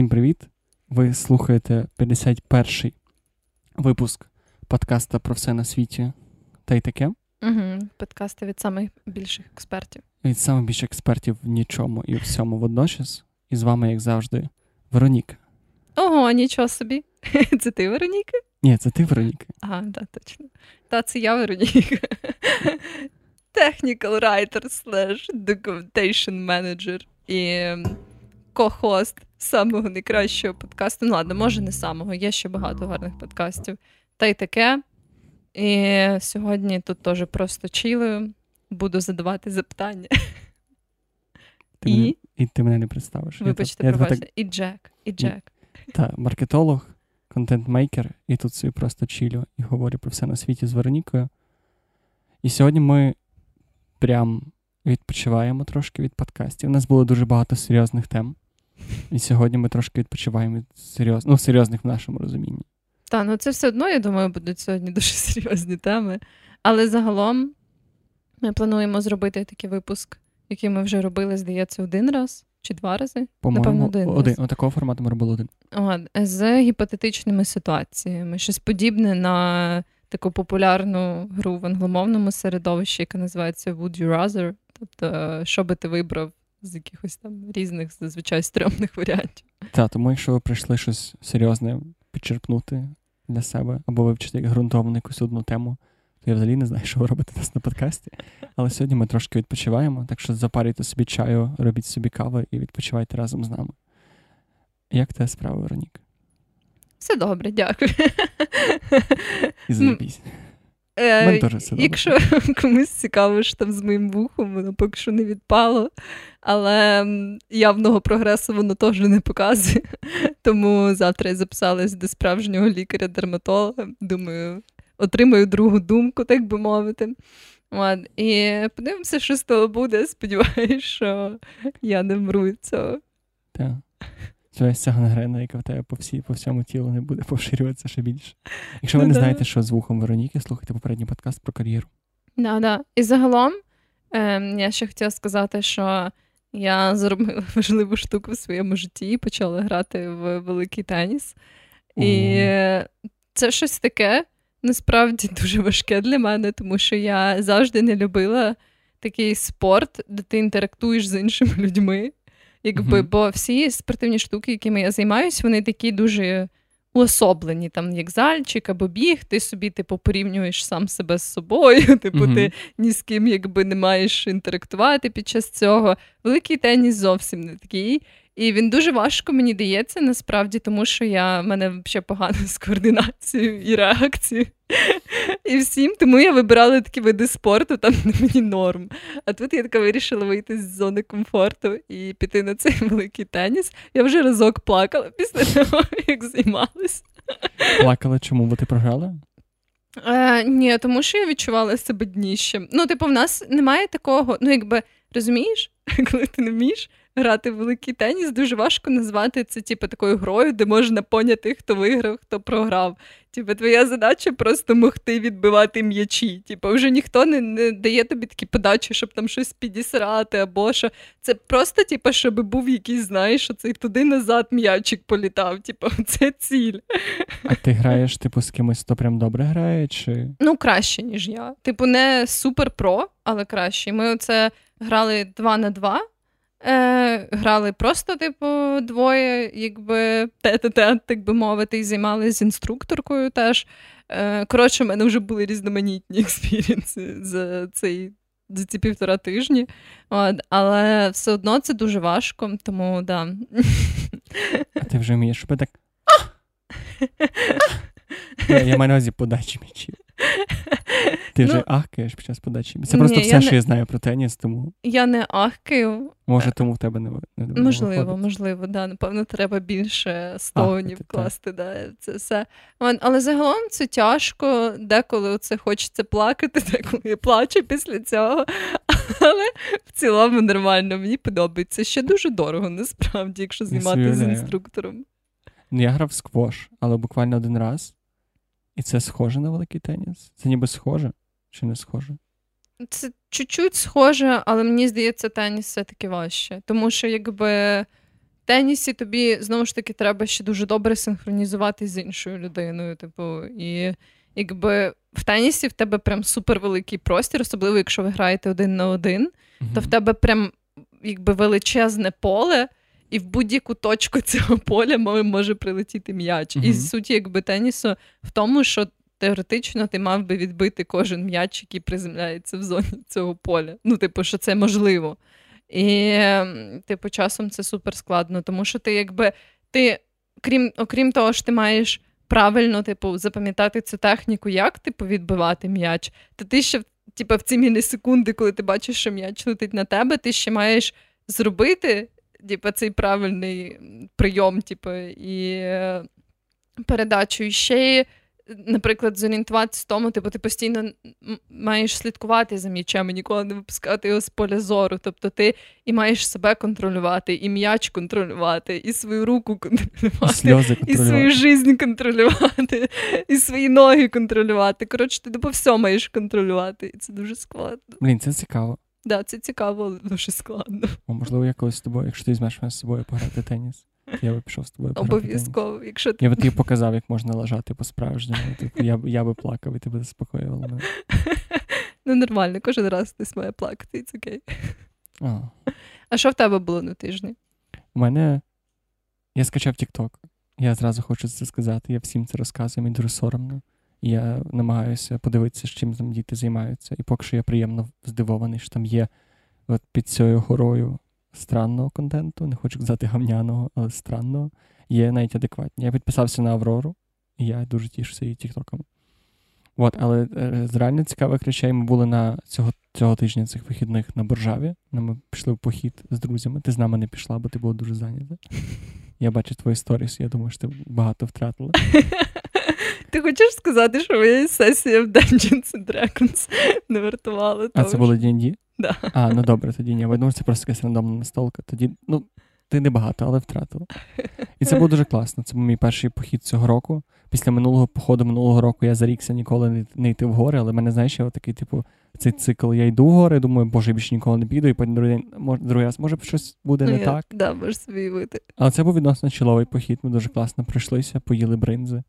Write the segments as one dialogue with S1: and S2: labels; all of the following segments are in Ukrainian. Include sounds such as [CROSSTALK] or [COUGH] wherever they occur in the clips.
S1: Всім привіт! Ви слухаєте 51-й випуск подкаста про все на світі та й таке.
S2: Угу, Подкасти від самих більших експертів.
S1: Від самих більших експертів в нічому і всьому водночас. І з вами, як завжди, Вероніка.
S2: Ого, нічого собі. [LAUGHS] Це ти, Вероніка?
S1: Ні, це ти, Вероніка.
S2: Ага, да, точно. Та це я, Вероніка. [LAUGHS] Technical writer slash documentation manager і ко-хост самого найкращого подкасту. Ну, ладно, може, не самого, є ще багато гарних подкастів. Та й таке. І сьогодні тут теж просто чилою, буду задавати запитання.
S1: Ти
S2: і
S1: мене, і ти мене не представиш.
S2: Вибачте,
S1: я,
S2: пробачте.
S1: так...
S2: І Джек, і Джек.
S1: Та, маркетолог, контент-мейкер, і тут собі просто чилю і говорю про все на світі з Веронікою. І сьогодні ми прям відпочиваємо трошки від подкастів. У нас було дуже багато серйозних тем. І сьогодні ми трошки відпочиваємо від серйоз... ну, серйозних в нашому розумінні.
S2: Так, ну це все одно, я думаю, будуть сьогодні дуже [LAUGHS] серйозні теми. Але загалом ми плануємо зробити такий випуск, який ми вже робили, здається, один раз чи два рази.
S1: По-моєму,
S2: Напевно, один.
S1: один.
S2: раз.
S1: Такого формату ми робили один.
S2: От, з гіпотетичними ситуаціями. Щось подібне на таку популярну гру в англомовному середовищі, яка називається Would You Rather? Тобто, що би ти вибрав з якихось там різних зазвичай стрьомних варіантів.
S1: Так, тому якщо ви прийшли щось серйозне підчерпнути для себе або вивчити як ґрунтовну якусь одну тему, то я взагалі не знаю, що ви робите нас на подкасті. Але сьогодні ми трошки відпочиваємо, так що запарюйте собі чаю, робіть собі каву і відпочивайте разом з нами. Як тебе справа, Веронік?
S2: Все добре, дякую.
S1: І заєбісь.
S2: Е. Якщо [LAUGHS] комусь цікаво, що там з моїм вухом, воно поки що не відпало, але явного прогресу воно теж не показує. [LAUGHS] Тому завтра я записалась до справжнього лікаря-дерматолога. Думаю, отримаю другу думку, так би мовити. От. І подивимося, що з того буде. [LAUGHS] Сподіваюсь, що я не вмру від цього.
S1: Так. Це ця гангрена, яка в тебе по всі, по всьому тілу не буде поширюватися ще більше. Якщо ви
S2: Ну
S1: не
S2: да.
S1: знаєте, що з вухом Вероніки, слухайте попередній подкаст про кар'єру.
S2: Да, да. І загалом ем, я ще хотіла сказати, що я зробила [LAUGHS] важливу штуку в своєму житті і почала грати в великий теніс. І е, це щось таке насправді [LAUGHS] дуже важке для мене, тому що я завжди не любила такий спорт, де ти інтерактуєш з іншими [LAUGHS] людьми. Якби,
S1: Мгм.
S2: Бо всі спортивні штуки, якими я займаюся, вони такі дуже уособлені, там як зальчик або біг, ти собі типу, порівнюєш сам себе з собою, [LAUGHS] типу,
S1: Мгм.
S2: ти ні з ким якби не маєш інтерактувати під час цього. Великий теніс зовсім не такий. І він дуже важко мені дається насправді, тому що я в мене ще погано з координацією і реакцією. І всім, тому я вибирала такі види спорту, там мені норм. А тут я така вирішила вийти з зони комфорту і піти на цей [LAUGHS] великий теніс. Я вже разок плакала після того, [LAUGHS] як займалась.
S1: Плакала чому? Бо ти програла?
S2: Е, ні, тому що я відчувала себе дніщем. Ну, типу, в нас немає такого, ну, якби, розумієш, [LAUGHS] коли ти не вмієш грати в великий теніс, дуже важко назвати це, типу, такою грою, де можна поняти, хто виграв, хто програв. Типу, твоя задача просто могти відбивати м'ячі. Типу, вже ніхто не, не дає тобі такі подачі, щоб там щось підісрати або що. Це просто, типу, щоб був якийсь, знаєш, оцей туди-назад м'ячик політав. Типу, [LAUGHS] це ціль.
S1: А ти граєш, типу, з кимось, хто прям добре грає, чи.
S2: Ну, краще, ніж я. Типу, не супер про, але краще. Ми оце грали два на два. Е, грали просто, типу, двоє, якби тет-тет, так би мовити, і займалися з інструкторкою теж. Е, коротше, в мене вже були різноманітні експірієнси за цей. За ці півтора тижні, От, але все одно це дуже важко, тому да.
S1: А ти вже вмієш робити так. [LAUGHS] Я, я маю на увазі подачі м'ячів. [LAUGHS] Ти вже
S2: Ну,
S1: ахкаєш під час подачі. Це просто
S2: ні,
S1: все,
S2: я
S1: що
S2: не-
S1: я знаю про теніс, тому
S2: Я не ахкаю,
S1: може тому в тебе не, не,
S2: Можливо,
S1: виходить.
S2: можливо, да. Напевно, треба більше стоунів
S1: Ахати,
S2: класти. Да, це все. Але загалом це тяжко. Деколи це хочеться плакати, [LAUGHS] деколи я плачу після цього. Але в цілому нормально, мені подобається. Ще дуже дорого, насправді, якщо знімати з інструктором.
S1: Ну, я грав сквош, але буквально один раз. І це схоже на великий теніс? Це ніби схоже чи не схоже?
S2: Це чуть-чуть схоже, але мені здається, теніс все-таки важче. Тому що якби тенісі тобі знову ж таки треба ще дуже добре синхронізувати з іншою людиною. Типу, і якби в тенісі в тебе прям супервеликий простір, особливо якщо ви граєте один на один, mm-hmm. то в тебе прям якби величезне поле. І в будь-яку точку [LAUGHS] цього поля може прилетіти м'яч. Mm-hmm. І суть якби тенісу в тому, що теоретично ти мав би відбити кожен м'яч, який приземляється в зоні цього поля. Ну, типу, що це можливо. І, типу, часом це супер складно, тому що ти, якби ти, крім окрім того, що ти маєш правильно, типу, запам'ятати цю техніку, як типу відбивати м'яч, то ти ще типу, в ці мілісекунди, коли ти бачиш, що м'яч летить на тебе, ти ще маєш зробити типу, цей правильний прийом, типу, і е, передачу. І ще наприклад, зорієнтуватися в тому, типу, ти постійно маєш слідкувати за м'ячем і ніколи не випускати його з поля зору. Тобто ти і маєш себе контролювати, і м'яч контролювати, і свою руку контролювати,
S1: Сльози
S2: і свою життя контролювати, і свої ноги контролювати. Коротше, ти по все маєш контролювати, і це дуже складно.
S1: Блін, це цікаво.
S2: Да, це цікаво, але дуже складно.
S1: О, Можливо, я колись з тобою, якщо ти візьмеш мене з собою пограти теніс. Я би пішов з тобою.
S2: Обов'язково. якщо ти...
S1: Я би тобі показав, як можна лежати по-справжньому. Типу, я я би плакав і ти би заспокоювала [LAUGHS] мене.
S2: Ну, нормально, кожен раз хтось має плакати, це окей.
S1: А.
S2: а що в тебе було на тижні?
S1: У мене. Я скачав TikTok. Я зразу хочу це сказати. Я всім це розказую, мені дуже соромно. Я намагаюся подивитися, з чим там діти займаються. І поки що я приємно здивований, що там є от під цією горою странного контенту, не хочу казати гамняного, але странного. Є навіть адекватні. Я підписався на Аврору, і я дуже тішуся її тіктоком. От, але е, з реально цікавих речей ми були на цього цього тижня цих вихідних на Боржаві. Ми пішли в похід з друзями. Ти з нами не пішла, бо ти була дуже зайнята. [LAUGHS] Я бачу твої сторіс, я думаю, що ти багато втратила. [LAUGHS]
S2: Ти хочеш сказати, що моя сесія в Dungeons and Dragons не вартувала?
S1: А це було D&D?
S2: Да.
S1: А, ну добре, тоді ні. Видно, це просто якась рандомна настолка. Тоді, ну, ти небагато, але втратила. І це було дуже класно. Це був мій перший похід цього року. Після минулого походу минулого року я зарікся ніколи не, не йти в гори, але мене, знаєш, я такий, типу, цей цикл. Я йду в гори, думаю, боже, я більше ніколи не піду, і потім другий день, може, другий раз, може, щось буде не
S2: я,
S1: так.
S2: Да, можеш собі вийти.
S1: Але це був відносно чоловий похід. Ми дуже класно пройшлися, поїли бринзи.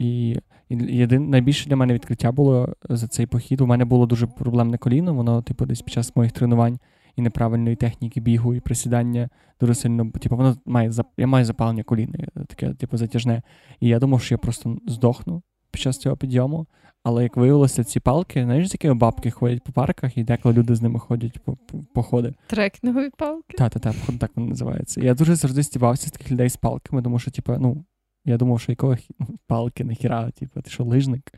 S1: І єдин, найбільше для мене відкриття було за цей похід. У мене було дуже проблемне коліно, воно, типу, десь під час моїх тренувань і неправильної техніки бігу і присідання дуже сильно, типу, воно має я маю запалення коліна, таке, типу, затяжне. І я думав, що я просто здохну під час цього підйому. Але як виявилося, ці палки, знаєш, з якими бабки ходять по парках, і деколи люди з ними ходять по походи.
S2: Трекінгові палки?
S1: Так, так, так, так вони називаються. Я дуже завжди стібався з таких людей з палками, тому що, типу, ну, я думав, що якого [LAUGHS] палки нахіра, типу, ти що лижник.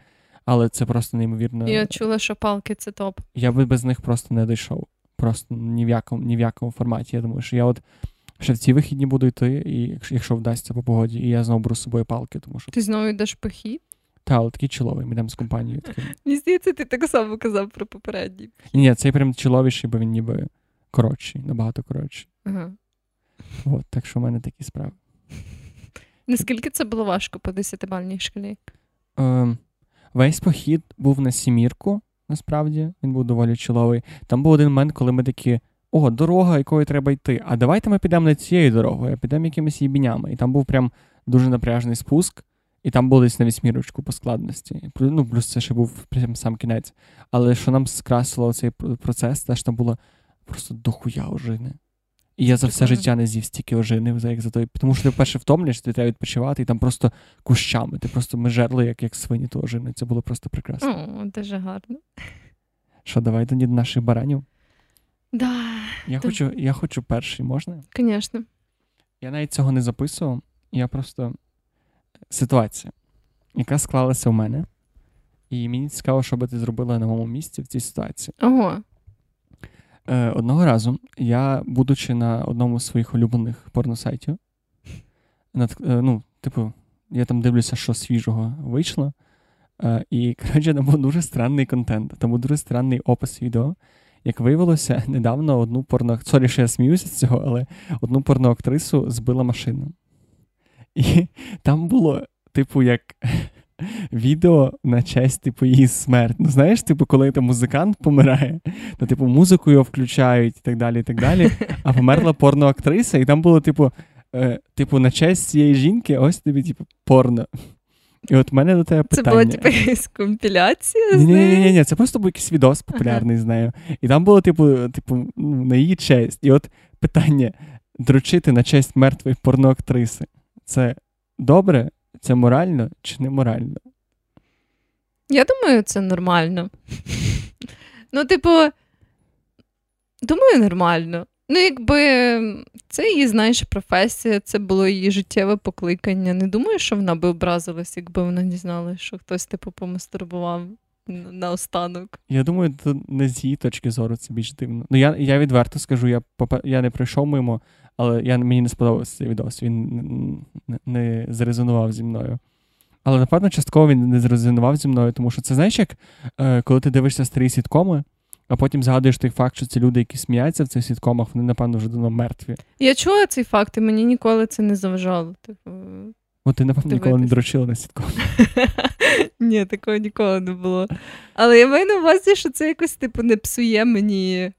S1: Але це просто неймовірно.
S2: Я чула, що палки це топ.
S1: Я би без них просто не дійшов. Просто ні в якому ні в якому форматі. Я думаю, що я от ще в ці вихідні буду йти, і якщо вдасться по погоді, і я знову беру з собою палки. тому що...
S2: Ти знову йдеш похід?
S1: Так, але такий чоловий, ми йдемо з компанією. [LAUGHS]
S2: Мені здається, ти так само казав про попередній.
S1: Ні, ні, цей прям чоловіший, бо він ніби коротший, набагато коротший.
S2: Ага.
S1: От, так що в мене такі справи.
S2: Наскільки це було важко по десятибальній шкалі?
S1: Е, Весь похід був на сімірку, насправді, він був доволі чоловий. Там був один момент, коли ми такі. О, дорога, якою треба йти. А давайте ми підемо не цією дорогою, а підемо якимись їбінями. І там був прям дуже напряжний спуск, і там було десь на вісьмірочку по складності. Ну, плюс це ще був прям сам кінець. Але що нам скрасило цей процес, те що там було просто дохуя ожини. І я за все життя не з'їв стільки ожини, як за той. Тому що ти вперше втомлюєш, ти треба відпочивати, і там просто кущами. Ти просто ми жерли, як як свині ту ожини. Це було просто прекрасно.
S2: О, Дуже гарно.
S1: Що, давай тоді до наших баранів?
S2: Да.
S1: Я то... хочу я хочу перший, можна?
S2: Звісно.
S1: Я навіть цього не записував. Я просто ситуація, яка склалася у мене. І мені цікаво, що би ти зробила на моєму місці в цій ситуації.
S2: Ого.
S1: Е, Одного разу я, будучи на одному з своїх улюблених порносайтів, над, е, ну, типу, я там дивлюся, що свіжого вийшло. Е, і, [LAUGHS] коротше, там був дуже странний контент, там був дуже странний опис відео. Як виявилося, [LAUGHS] недавно одну порно... Sorry, що я сміюся з цього, але одну порноактрису збила машину. І [LAUGHS] там було, типу, як відео на честь, типу, її смерть. Ну, знаєш, типу, коли там музикант помирає, то, типу, музику його включають і так далі, і так далі. А померла порноактриса, і там було, типу, е, типу, на честь цієї жінки, ось тобі, типу, порно. І от в мене до тебе питання.
S2: Це була типу якась компіляція?
S1: Ні, ні, ні, ні, це просто був якийсь відос популярний ага. з нею. І там було, типу, типу, на її честь. І от питання: дрочити на честь мертвої порноактриси. Це добре, це морально чи не морально?
S2: Я думаю, це нормально. Ну, типу, думаю, нормально. Ну, якби це її, знаєш, професія, це було її життєве покликання. Не думаю, що вона би образилась, якби вона дізналася, що хтось, типу, помастурбував наостанок.
S1: Я думаю, то не з її точки зору це більш дивно. Ну, я я відверто скажу, я я не прийшов мимо, але я, мені не сподобався цей відос. Він не, не зрезонував зі мною. Але, напевно, частково він не зрезонував зі мною, тому що це знаєш, як е, коли ти дивишся старі сіткоми, а потім згадуєш той факт, що ці люди, які сміються в цих сіткомах, вони, напевно, вже давно мертві.
S2: Я чула цей факт, і мені ніколи це не заважало. Типу...
S1: От ти, напевно, ніколи не дрочила на сітком. [LAUGHS]
S2: Ні, такого ніколи не було. Але я маю на увазі, що це якось, типу, не псує мені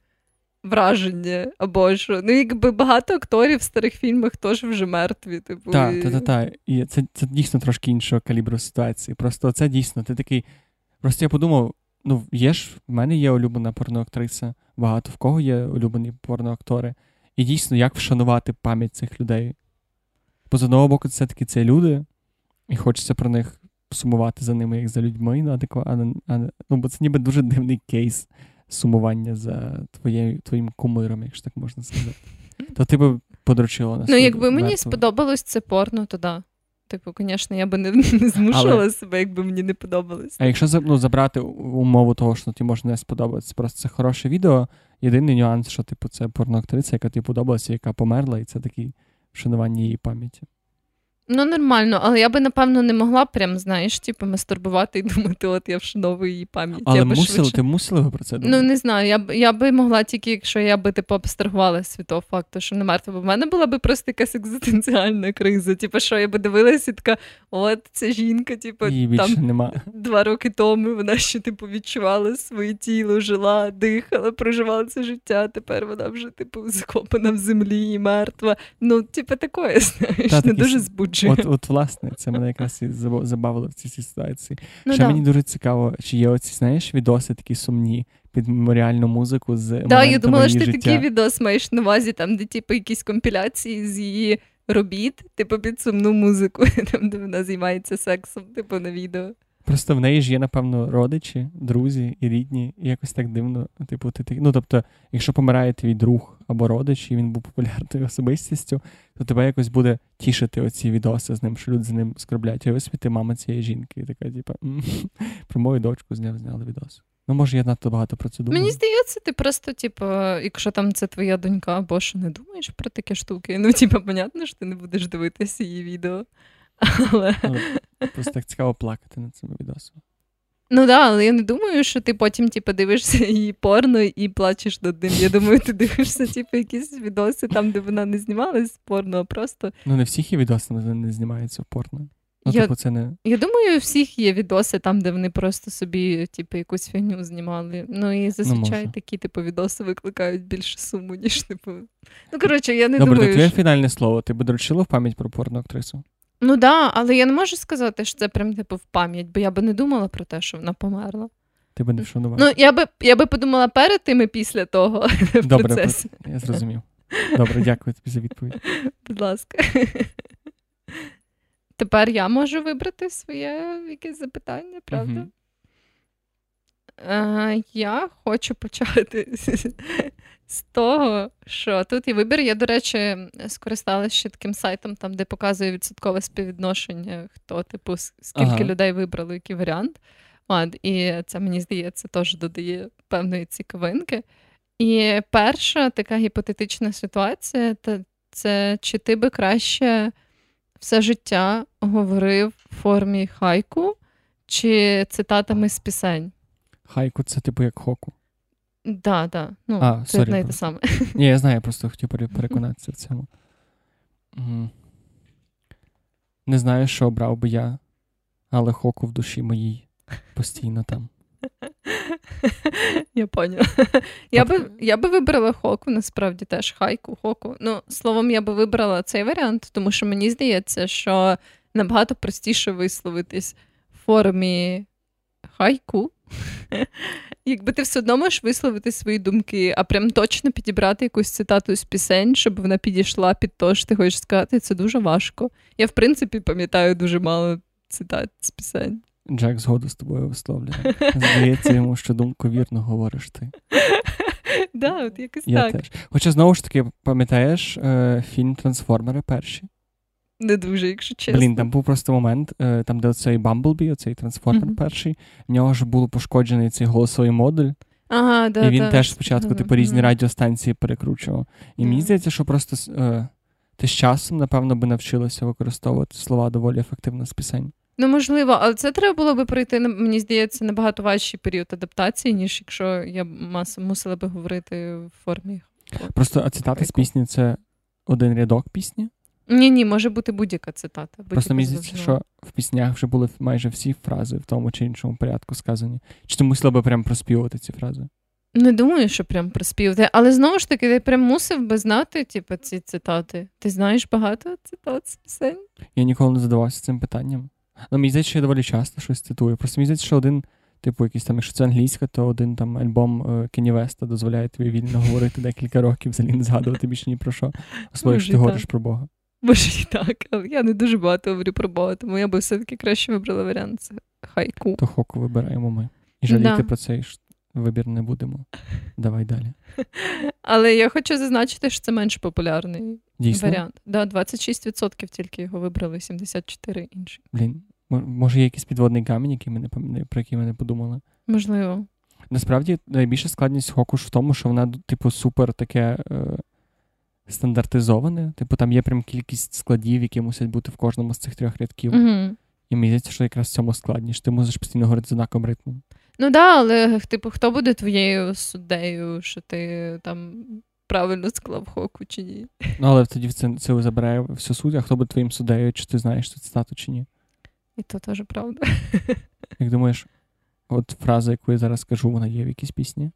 S2: враження або що. Ну, якби багато акторів в старих фільмах теж вже мертві. Типу,
S1: Так, так, так. Та. І це це дійсно трошки іншого калібру ситуації. Просто це дійсно, ти такий. Просто я подумав: ну, є ж, в мене є улюблена порноактриса, багато в кого є улюблені порноактори. І дійсно, як вшанувати пам'ять цих людей. Бо з одного боку, це таки це люди, і хочеться про них сумувати за ними, як за людьми, ну, а, а, ну, бо це ніби дуже дивний кейс сумування за твоє, твоїм кумиром, якщо так можна сказати. То ти би подручила на
S2: Ну, якби мені мертву. сподобалось це порно, то да. Типу, звісно, я би не, [LAUGHS] не змушувала Але... себе, якби мені не подобалось.
S1: А якщо ну, забрати умову того, що тобі може не сподобатися, просто це хороше відео. Єдиний нюанс, що типу, це порноактриця, яка тобі подобалася, яка померла, і це такий вшанування її пам'яті.
S2: Ну, нормально, але я би, напевно, не могла прям, знаєш, типу, мастурбувати і думати, от я вшановую її пам'ять.
S1: Але
S2: я
S1: мусили, швидше... ти мусила би про це думати?
S2: Ну, не знаю, я б я би могла тільки, якщо я би типу, абстрагувалася від того факту, що не мертва, бо в мене була би просто якась екзистенціальна криза. Типу, що я би дивилася і така, от ця жінка, типу,
S1: Її там нема.
S2: два роки тому вона ще типу відчувала своє тіло, жила, дихала, проживала це життя. Тепер вона вже, типу, закопана в землі і мертва. Ну, типу, такое, [LAUGHS] знаєш, Та, не дуже збуджує.
S1: От, от, власне, це мене якраз і забавило в цій ситуації. Ну, Ще да. мені дуже цікаво, чи є оці, знаєш, відоси такі сумні під меморіальну музику з Так, да,
S2: я думала, що
S1: ти
S2: такий відос маєш на увазі, там, де типу, якісь компіляції з її робіт, типу під сумну музику, [LAUGHS] там, де вона займається сексом, типу на відео.
S1: Просто в неї ж є, напевно, родичі, друзі і рідні, і якось так дивно. Типу, ти Ну, тобто, якщо помирає твій друг або родич, і він був популярною [LAUGHS] особистістю, то тебе якось буде тішити оці відоси з ним, що люди з ним скорблять. Ось ти мама цієї жінки. І така, типу, [LAUGHS] про мою дочку зняв, зняли відос. Ну, може, я надто багато про це думаю.
S2: Мені здається, ти просто, типу, якщо там це твоя донька, або що не думаєш про такі штуки. Ну, типу, понятно, що ти не будеш дивитися її відео. Але...
S1: Просто так цікаво плакати над цими відосами.
S2: Ну так, да, але я не думаю, що ти потім типу, дивишся [LAUGHS] її порно і плачеш над ним. Я думаю, ти дивишся типу, якісь відоси там, де вона не знімалась порно, а просто.
S1: Ну, не всіх є відоси не знімаються в порно. Ну, я, типу, це не...
S2: я думаю, у всіх є відоси там, де вони просто собі, типу, якусь фігню знімали. Ну і зазвичай ну, такі, типу, відоси викликають більше суму, ніж типу. Ну, коротше, я не
S1: Добре,
S2: думаю.
S1: Добре,
S2: твоє
S1: що... фінальне слово. Ти би доручила в пам'ять про порно актрису?
S2: Ну да, але я не можу сказати, що це прям типу в пам'ять, бо я би не думала про те, що вона померла.
S1: Ти би не вшанував.
S2: Ну, я би я би подумала перед тим і після того. [LAUGHS] в
S1: Добре,
S2: процесі.
S1: я зрозумів. Добре, дякую тобі за відповідь.
S2: Будь ласка. Тепер я можу вибрати своє якесь запитання, правда? Угу. Uh, я хочу почати з того, що тут є вибір. Я, до речі, скористалася ще таким сайтом, там, де показує відсоткове співвідношення, хто, типу, скільки ага. людей вибрали який варіант. От, І це, мені здається, теж додає певної цікавинки. І перша така гіпотетична ситуація це чи ти би краще все життя говорив в формі хайку чи цитатами з пісень?
S1: Хайку це типу як хоку.
S2: Да, да. Ну, а, це одне і те саме.
S1: Ні, я знаю, я просто хотів переконатися в цьому. Не знаю, що обрав би я, але хоку в душі моїй постійно там. [LAUGHS]
S2: Я поняла. Я би я би вибрала хоку, насправді теж хайку, хоку. Ну, словом, я би вибрала цей варіант, тому що мені здається, що набагато простіше висловитись в формі хайку. Якби ти все одно можеш висловити свої думки, а прям точно підібрати якусь цитату з пісень, щоб вона підійшла під те, що ти хочеш сказати, це дуже важко. Я, в принципі, пам'ятаю дуже мало цитат з пісень.
S1: Джек згоду з тобою висловлює. Здається йому, що думку вірно говориш ти. [LAUGHS]
S2: Да, от якось
S1: Я
S2: так.
S1: теж. Хоча знову ж таки, пам'ятаєш е, фільм Трансформери перші?
S2: Не дуже, якщо чесно.
S1: Блін, там був просто момент, е, там, де оцей Бамблбі, оцей трансформер
S2: Мгм.
S1: перший, в нього ж було пошкоджений цей голосовий модуль,
S2: Ага, да,
S1: і він
S2: да.
S1: теж спочатку типу різні радіостанції перекручував. І мені здається, що просто е, ти з часом, напевно, би навчилася використовувати слова доволі ефективно з пісень.
S2: Ну, можливо, але це треба було би пройти, мені здається, набагато важчий період адаптації, ніж якщо я мас- мусила би говорити в формі.
S1: Просто а цитати з пісні це один рядок пісні.
S2: Ні, ні, може бути будь-яка цитата.
S1: Просто
S2: будь-яка
S1: мені здається, що в піснях вже були майже всі фрази в тому чи іншому порядку сказані. Чи ти мусила би прям проспівати ці фрази?
S2: Не думаю, що прям приспівати, але знову ж таки, ти прям мусив би знати, типу, ці цитати. Ти знаєш багато цитат з пісень?
S1: Я ніколи не задавався цим питанням. Ну, мені здається, що я доволі часто щось цитую. Просто мені здається, що один, типу, якийсь там, якщо це англійська, то один там альбом Кені Веста дозволяє тобі вільно говорити декілька років, взагалі не згадувати більше ні про що. Особливо, якщо ти говориш про Бога.
S2: Може і так, але я не дуже багато говорю про Бога, тому я би все-таки краще вибрала варіант це хайку.
S1: То хоку вибираємо ми. І жаліти
S2: Да.
S1: про цей вибір не будемо. Давай далі. [LAUGHS]
S2: Але я хочу зазначити, що це менш популярний
S1: Дійсно?
S2: варіант. Да, 26% тільки його вибрали, 74 інші.
S1: Блін, може є якийсь підводний камінь, який ми не про який ми не подумали.
S2: Можливо.
S1: Насправді найбільша складність хоку ж в тому, що вона, типу, супер таке е, стандартизоване. Типу, там є прям кількість складів, які мусять бути в кожному з цих трьох рядків.
S2: Угу.
S1: І мені здається, що якраз в цьому складніше. Ти мусиш постійно говорити з однаковим ритмом.
S2: Ну да, але типу, хто буде твоєю суддею, що ти там правильно склав хоку чи ні?
S1: Ну, але тоді це, це забирає всю суть, а хто буде твоїм суддею, чи ти знаєш цю цитату, чи ні.
S2: І то теж правда.
S1: Як думаєш, от фраза, яку я зараз скажу, вона є в якійсь пісні?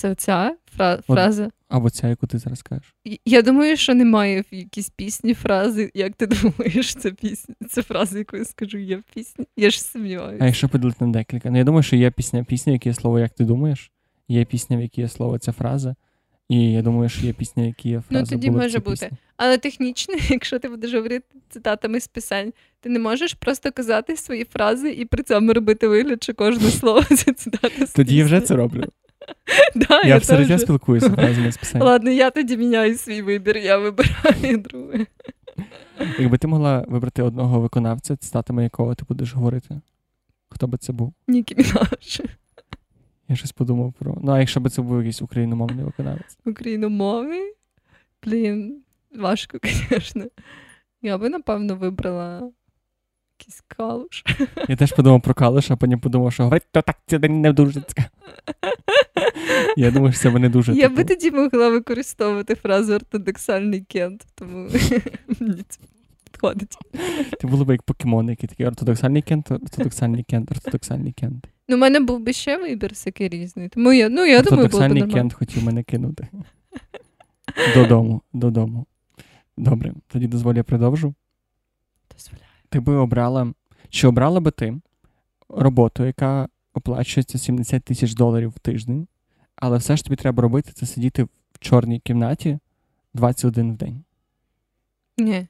S2: Це ця фра- фраза.
S1: Або ця, яку ти зараз кажеш?
S2: Я думаю, що немає в якійсь пісні фрази. Як ти думаєш, це пісня? Це фраза, яку я скажу, є в пісні. Я ж
S1: А якщо поділити на декілька? Ну, я думаю, що є пісня, пісня, є слово, як ти думаєш, є пісня, в якій є слово ця фраза, і я думаю, що є пісня, в якій є фраза.
S2: Ну, тоді
S1: «Були
S2: може бути.
S1: пісні».
S2: Але технічно, [LAUGHS] якщо ти будеш говорити цитатами з пісень, ти не можеш просто казати свої фрази і при цьому робити вигляд, що кожне слово це цитата з
S1: Тоді я вже це роблю. [LAUGHS]
S2: Да,
S1: Я все життя спілкуюся фразами з пісень.
S2: Ладно, я тоді міняю свій вибір, я вибираю [LAUGHS] друге.
S1: Якби ти могла вибрати одного виконавця, цитатами якого ти будеш говорити, хто би це був?
S2: Нікі Мінаш.
S1: Я щось подумав про. Ну, а якщо б це був якийсь україномовний виконавець?
S2: Україномовний. Блін, важко, [LAUGHS] звісно. Я би, напевно, вибрала якийсь калуш.
S1: Я теж подумав про Калуша, а потім подумав, що говорить, то так це не дуже цікаво. Я думаю, що це мене дуже.
S2: Я
S1: типу,
S2: би тоді могла використовувати фразу ортодоксальний кент, тому [LAUGHS] мені це підходить.
S1: Ти було б як покемон, який такий ортодоксальний кент, ортодоксальний кент, ортодоксальний кент.
S2: Ну, у мене був би ще вибір всякий різний. Тому я, ну, я думаю, було б нормально.
S1: кент хотів мене кинути. Додому, додому. Добре, тоді дозволь, я продовжу.
S2: Дозволяю.
S1: Ти би обрала. Чи обрала би ти роботу, яка оплачується 70 тисяч доларів в тиждень, але все ж тобі треба робити це сидіти в чорній кімнаті 21 в день.
S2: Ні.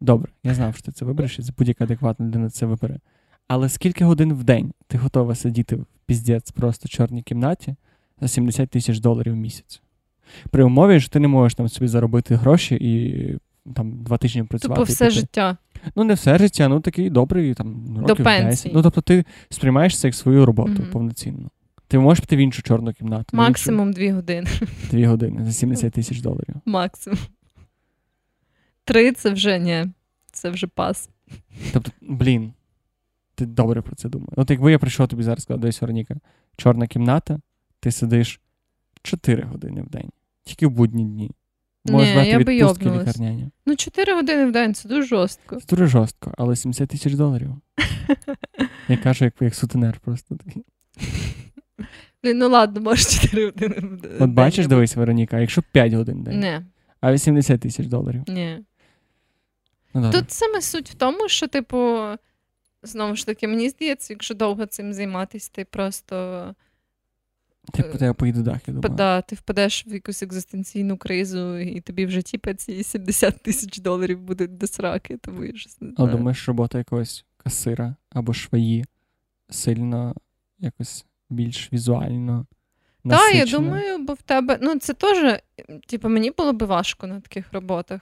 S1: Добре, я знав, що ти це вибереш, і це будь-яка адекватна людина це вибере. Але скільки годин в день ти готова сидіти в піздець просто в чорній кімнаті за 70 тисяч доларів в місяць? При умові, що ти не можеш там собі заробити гроші і там два тижні працювати.
S2: Тупо все
S1: піти.
S2: життя.
S1: Ну, не все життя, ну такий добрий там років
S2: пенсії.
S1: 10. Ну, тобто ти сприймаєш це як свою роботу
S2: Мгм.
S1: повноцінно. Ти можеш піти в іншу чорну кімнату.
S2: Максимум дві години.
S1: Дві години за 70 тисяч доларів.
S2: Максимум. Три це вже ні. Це вже пас.
S1: Тобто, блін, ти добре про це думаєш. От якби я прийшов тобі зараз сказав, десь Вероніка, чорна кімната, ти сидиш 4 години в день, тільки в будні дні. Можеш
S2: Ні,
S1: брати
S2: я
S1: відпустки лікарняні.
S2: Ну, 4 години в день це дуже жорстко.
S1: Це дуже жорстко, але 70 тисяч доларів. [LAUGHS] Я кажу, як, як сутенер просто такий.
S2: Блін, ну ладно, може 4 години.
S1: От бачиш, дивись, Вероніка, якщо 5 годин день,
S2: Ні,
S1: а 80 тисяч доларів.
S2: ні.
S1: Ну.
S2: Тут саме суть в тому, що, типу, знову ж таки, мені здається, якщо довго цим займатися, ти просто
S1: Типу, тебе поїде дах, я думаю.
S2: да, ти впадеш в якусь екзистенційну кризу, і тобі в житті по ці 70 тисяч доларів будуть до сраки, тому я щось не знаю.
S1: думаєш, робота якогось касира або шваї сильно якось більш візуально.
S2: Так, я думаю, бо в тебе. Ну, це теж, типу, мені було би важко на таких роботах.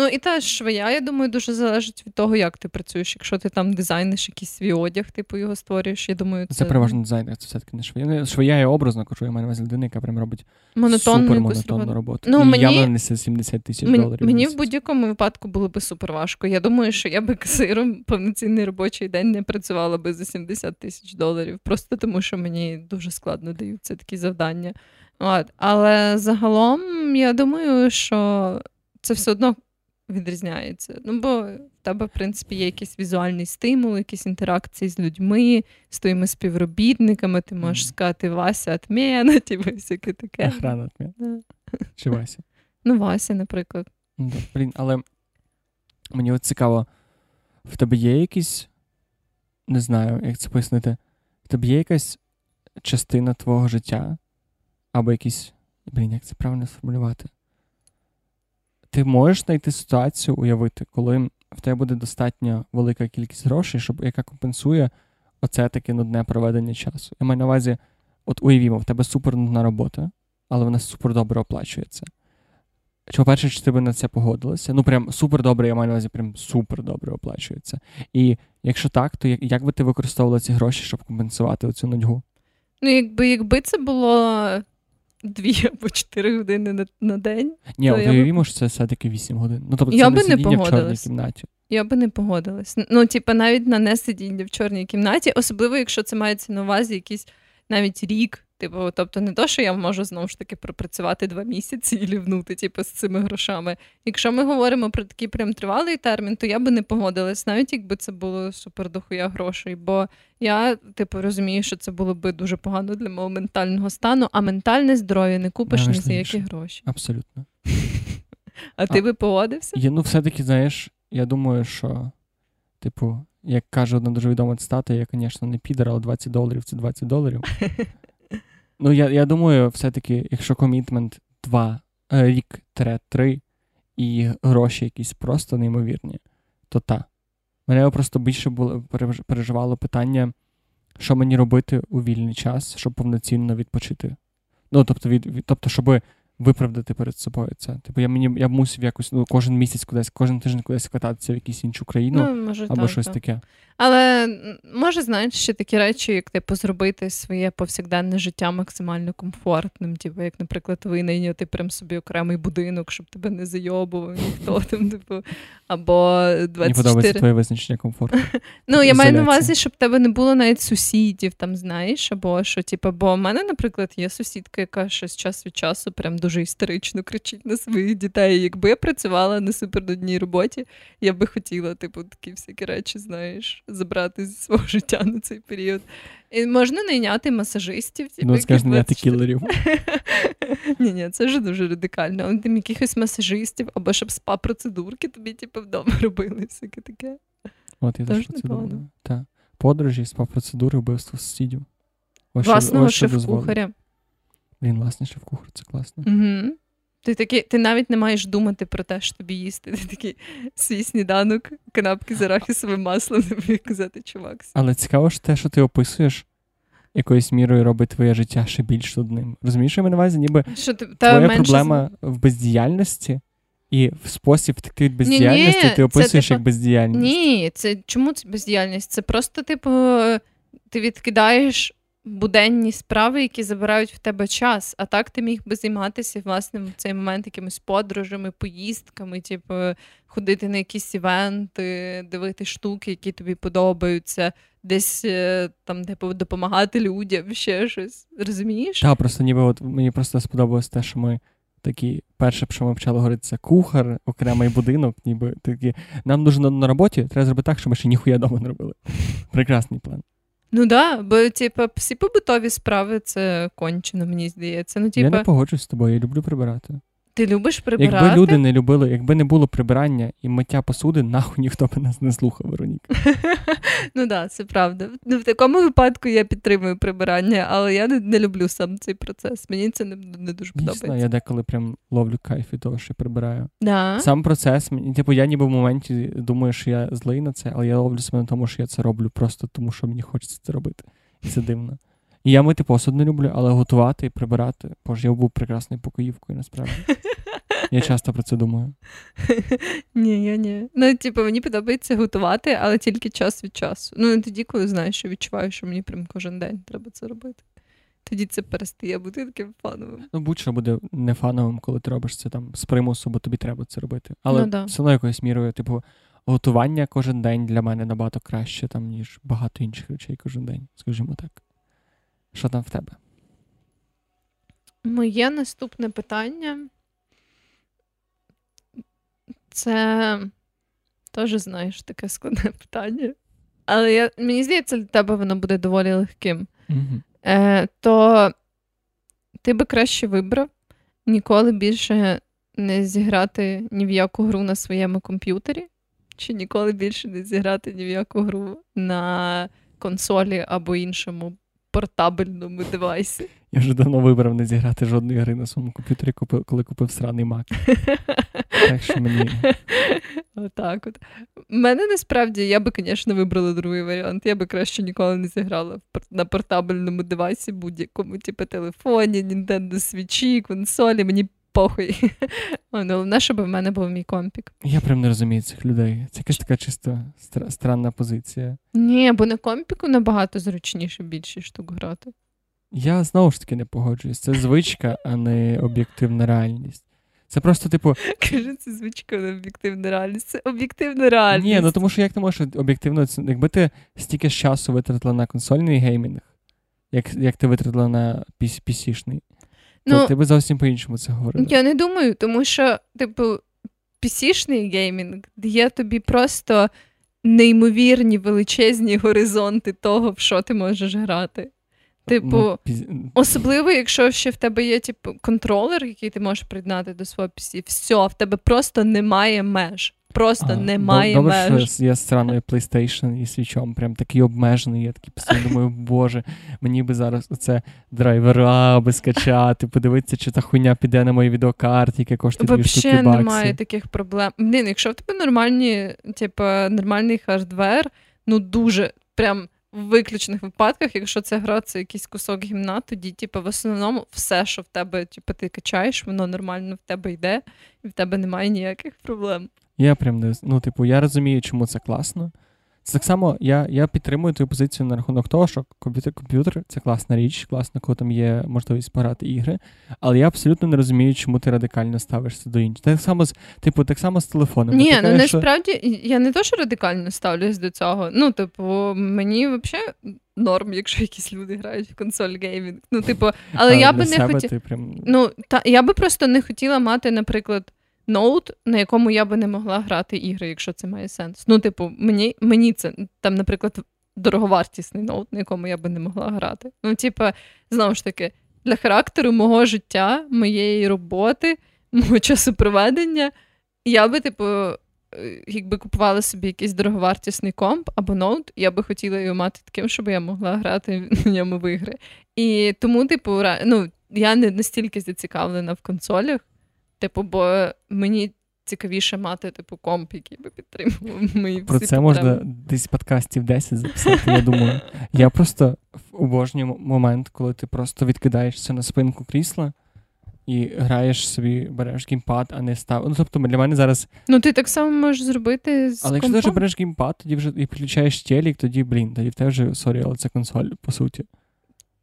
S2: Ну, і та швея, я думаю, дуже залежить від того, як ти працюєш. Якщо ти там дизайниш якийсь свій одяг, типу його створюєш, я думаю, це,
S1: Це переважно дизайнер, це все-таки не швея. Ну, Швея я образно кажу, я маю на увазі людина, яка прям робить
S2: монотонну
S1: супер монотонну
S2: роботу. Ну,
S1: і
S2: мені-
S1: явно не 70 тисяч
S2: Мені,
S1: доларів.
S2: мені в будь-якому випадку було би супер важко. Я думаю, що я би касиром повноцінний робочий день не працювала би за 70 тисяч доларів, просто тому що мені дуже складно даються такі завдання. От. Але загалом я думаю, що це все одно відрізняється. Ну, бо в тебе, в принципі, є якийсь візуальний стимул, якісь інтеракції з людьми, з твоїми співробітниками. Ти можеш
S1: Мгм.
S2: сказати Вася отмена, [LAUGHS] типу, всяке таке.
S1: Охрана от.
S2: Да.
S1: Чи Вася.
S2: Ну, Вася, наприклад.
S1: Ну, да. Блін, але мені от цікаво, в тебе є якісь, не знаю, як це пояснити, в тебе є якась частина твого життя, або якісь, блін, як це правильно сформулювати? Ти можеш знайти ситуацію, уявити, коли в тебе буде достатньо велика кількість грошей, щоб яка компенсує оце таке нудне проведення часу. Я маю на увазі, от уявімо, в тебе супер нудна робота, але вона супер добре оплачується. Чи, по-перше, чи ти би на це погодилася? Ну, прям супер добре, я маю на увазі, прям супер добре оплачується. І якщо так, то як, як би ти використовувала ці гроші, щоб компенсувати оцю нудьгу?
S2: Ну, якби, якби це було дві або чотири години на, на день,
S1: Ні, уявімо, що це все-таки вісім годин. Ну, тобто
S2: Я
S1: це
S2: би
S1: не
S2: не
S1: сидіння в чорній кімнаті.
S2: я би не погодилась. Ну, типа, навіть на несидіння в чорній кімнаті, особливо, якщо це мається на увазі якийсь навіть рік. Типу, тобто не то, що я можу знову ж таки пропрацювати два місяці і лівнути, типу, з цими грошами. Якщо ми говоримо про такий прям тривалий термін, то я би не погодилась, навіть якби це було супер дохуя грошей. Бо я, типу, розумію, що це було би дуже погано для мого ментального стану, а ментальне здоров'я не купиш ні за які гроші.
S1: Абсолютно.
S2: А ти би погодився?
S1: Ну, все-таки, знаєш, я думаю, що, типу, як каже одна дуже відома цитата, я, звісно, не підер, але 20 доларів це 20 доларів. [LAUGHS] Ну, я, я думаю, все-таки, якщо комітмент 2, е, рік-3 і гроші якісь просто неймовірні, то та. Мене просто більше було переж- переживало питання, що мені робити у вільний час, щоб повноцінно відпочити. Ну, тобто, від, від, тобто щоб виправдати перед собою це. Типу, я мені я мусив якось ну, кожен місяць кудись, кожен тиждень кудись кататися в якусь іншу країну
S2: Ну, може,
S1: або
S2: так,
S1: щось
S2: так.
S1: таке.
S2: Але може, знаєш, ще такі речі, як типу зробити своє повсякденне життя максимально комфортним. Типу, як, наприклад, винайняти прям собі окремий будинок, щоб тебе не зайобував ніхто [LAUGHS] там, типу, або
S1: Мені подобається твоє визначення комфорту. [LAUGHS]
S2: Ну, я маю на увазі, щоб тебе не було навіть сусідів, там, знаєш, або що, типу, бо в мене, наприклад, є сусідка, яка щось час від часу прям дуже істерично кричить на своїх дітей. Якби я працювала на супернудній роботі, я би хотіла, типу, такі всякі речі, знаєш, забрати зі свого життя на цей період. І можна найняти масажистів, типу,
S1: Ну, скажеш, наняти
S2: 24
S1: кілерів. [LAUGHS]
S2: ні, ні, це вже дуже радикально. Але Там якихось масажистів, або щоб спа-процедурки тобі, типу, вдома [LAUGHS] робили, всяке таке.
S1: От я
S2: Теж
S1: про це думаю. Так. Подорожі, спа-процедури, вбивство сусідів. Ось
S2: Власного шеф-кухаря.
S1: Він власний шеф-кухар, це класно.
S2: Угу. Ти такий, ти навіть не маєш думати про те, що тобі їсти. Ти такий свій сніданок, канапки з арахісовим маслом, [LAUGHS] тобі казати, чувак.
S1: Але цікаво ж те, що ти описуєш, якоюсь мірою робить твоє життя ще більш нудним. Розумієш, що я маю на увазі, ніби
S2: Що ти, та
S1: твоя
S2: менше
S1: проблема в бездіяльності, і в спосіб втекти від бездіяльності
S2: Ні-ні,
S1: ти
S2: це,
S1: описуєш
S2: типу,
S1: як бездіяльність.
S2: Ні, це чому це бездіяльність? Це просто, типу, ти відкидаєш буденні справи, які забирають в тебе час. А так ти міг би займатися власне в цей момент якимись подорожами, поїздками, типу, ходити на якісь івенти, дивити штуки, які тобі подобаються, десь е, там, типу, допомагати людям, ще щось. Розумієш?
S1: Так, просто ніби от мені просто сподобалось те, що ми Такі, перше, що ми почали говорити, це кухар, окремий будинок, ніби такі. Нам дуже на, на роботі треба зробити так, щоб ми ще ніхуя дома не робили. Прекрасний план.
S2: Ну да, бо типу, всі побутові справи це кончено, мені здається. Ну, типу,
S1: Я не погоджуюсь з тобою, я люблю прибирати.
S2: Ти любиш прибирати?
S1: Якби люди не любили, якби не було прибирання і миття посуди, нахуй ніхто б нас не слухав, Вероніка. [LAUGHS]
S2: ну да, це правда. Ну, в такому випадку я підтримую прибирання, але я не, не люблю сам цей процес. Мені це не, не дуже
S1: Дійсно,
S2: подобається.
S1: я деколи прям ловлю кайф від того, що прибираю.
S2: Да.
S1: Сам процес, типу, я ніби в моменті думаю, що я злий на це, але я ловлю себе на тому, що я це роблю просто тому, що мені хочеться це робити. І це дивно. І я мити посуд не люблю, але готувати і прибирати. Боже, я був прекрасною покоївкою, насправді. Я часто про це думаю. [LAUGHS]
S2: Ні, я ні. Ну, типу, мені подобається готувати, але тільки час від часу. Ну, не тоді, коли знаєш, що відчуваю, що мені прям кожен день треба це робити. Тоді це перестає бути таким фановим.
S1: Ну, будь-що буде не фановим, коли ти робиш це там з примусу, бо тобі треба це робити. Але
S2: Ну, да.
S1: все одно якоюсь мірою, типу, готування кожен день для мене набагато краще, там, ніж багато інших речей кожен день, скажімо так. Що там в тебе?
S2: Моє наступне питання. Це теж, знаєш, таке складне [LAUGHS] питання. Але я, мені здається, для тебе воно буде доволі легким.
S1: Угу.
S2: Е, то ти би краще вибрав ніколи більше не зіграти ні в яку гру на своєму комп'ютері, чи ніколи більше не зіграти ні в яку гру на консолі або іншому портабельному девайсі.
S1: Я вже давно вибрав не зіграти жодної гри на своєму комп'ютері, коли купив сраний Mac. Так що мені. [LAUGHS]
S2: Отак от. Мене насправді я би, звісно, вибрала другий варіант. Я би краще ніколи не зіграла на портабельному девайсі, будь-якому, типу телефоні, Nintendo Switch, консолі, мені похуй. [LAUGHS] О, ну, Головне, щоб в мене був мій компік.
S1: Я прям не розумію цих людей. Це якась така чисто стра- странна позиція.
S2: Ні, бо на компіку набагато зручніше більше штук грати.
S1: Я знову ж таки не погоджуюсь. Це звичка, а не об'єктивна реальність. Це просто, типу, [LAUGHS]
S2: Каже, це звичка на об'єктивна реальність. Це об'єктивна реальність.
S1: ні, ну тому що як ти можеш об'єктивно якби ти стільки ж часу витратила на консольний геймінг, як, як ти витратила на PC, То
S2: Ну,
S1: ти би зовсім по-іншому це говорила.
S2: Я не думаю, тому що, типу, PC-шний геймінг дає тобі просто неймовірні величезні горизонти того, в що ти можеш грати. Типу,
S1: Ну, піз-
S2: особливо, якщо ще в тебе є типу, контролер, який ти можеш приєднати до свого PC, все, в тебе просто немає меж. Просто
S1: А,
S2: немає
S1: Добре,
S2: меж.
S1: що я з страною PlayStation і Switch ом, прям такий обмежений. Я такий постійно думаю, боже, мені би зараз оце драйвера би скачати, подивитися, чи та хуйня піде на моїй відеокарті, яке коштує дві штуки
S2: Взагалі
S1: баксів.
S2: немає таких проблем. Блін, якщо в тебе нормальні, типу, нормальний hardware, ну дуже прям в виключених випадках, якщо це гра, це якийсь кусок гімна, тоді, типу, в основному все, що в тебе, типу, ти качаєш, воно нормально в тебе йде, і в тебе немає ніяких проблем.
S1: Я прям не ну, типу, я розумію, чому це класно. Це так само, я, я підтримую твою позицію на рахунок того, що комп'ютер, комп'ютер це класна річ, класно, коли там є можливість пограти ігри. Але я абсолютно не розумію, чому ти радикально ставишся до інших. Так само з, типу, так само з телефоном.
S2: Ні, ну
S1: кажеш, що-
S2: насправді я не то, що радикально ставлюсь до цього. Ну, типу, мені взагалі норм, якщо якісь люди грають в консоль геймінг. Ну, типу, але
S1: А,
S2: я би не хотіла.
S1: прям...
S2: Ну, та я би просто не хотіла мати, наприклад, ноут, на якому я би не могла грати ігри, якщо це має сенс. Ну, типу, мені, мені це там, наприклад, дороговартісний ноут, на якому я би не могла грати. Ну, типу, знову ж таки, для характеру мого життя, моєї роботи, мого часу проведення, я би, типу. е, Якби купувала собі якийсь дороговартісний комп або ноут, я би хотіла його мати таким, щоб я могла грати на ньому в ігри. І тому, типу, ну, я не настільки зацікавлена в консолях, типу, бо мені цікавіше мати, типу, комп, який би підтримував [LAUGHS] мої
S1: Про
S2: всі
S1: це
S2: потреби.
S1: можна десь подкастів 10 записати, я думаю. Я просто обожнюю момент, коли ти просто відкидаєшся на спинку крісла і граєш собі, береш геймпад, а не став. Ну, тобто для мене зараз.
S2: Ну, ти так само можеш зробити з
S1: Але якщо ти вже береш геймпад, тоді вже і включаєш телек, тоді, блін, тоді в тебе вже sorry, але це консоль, по суті.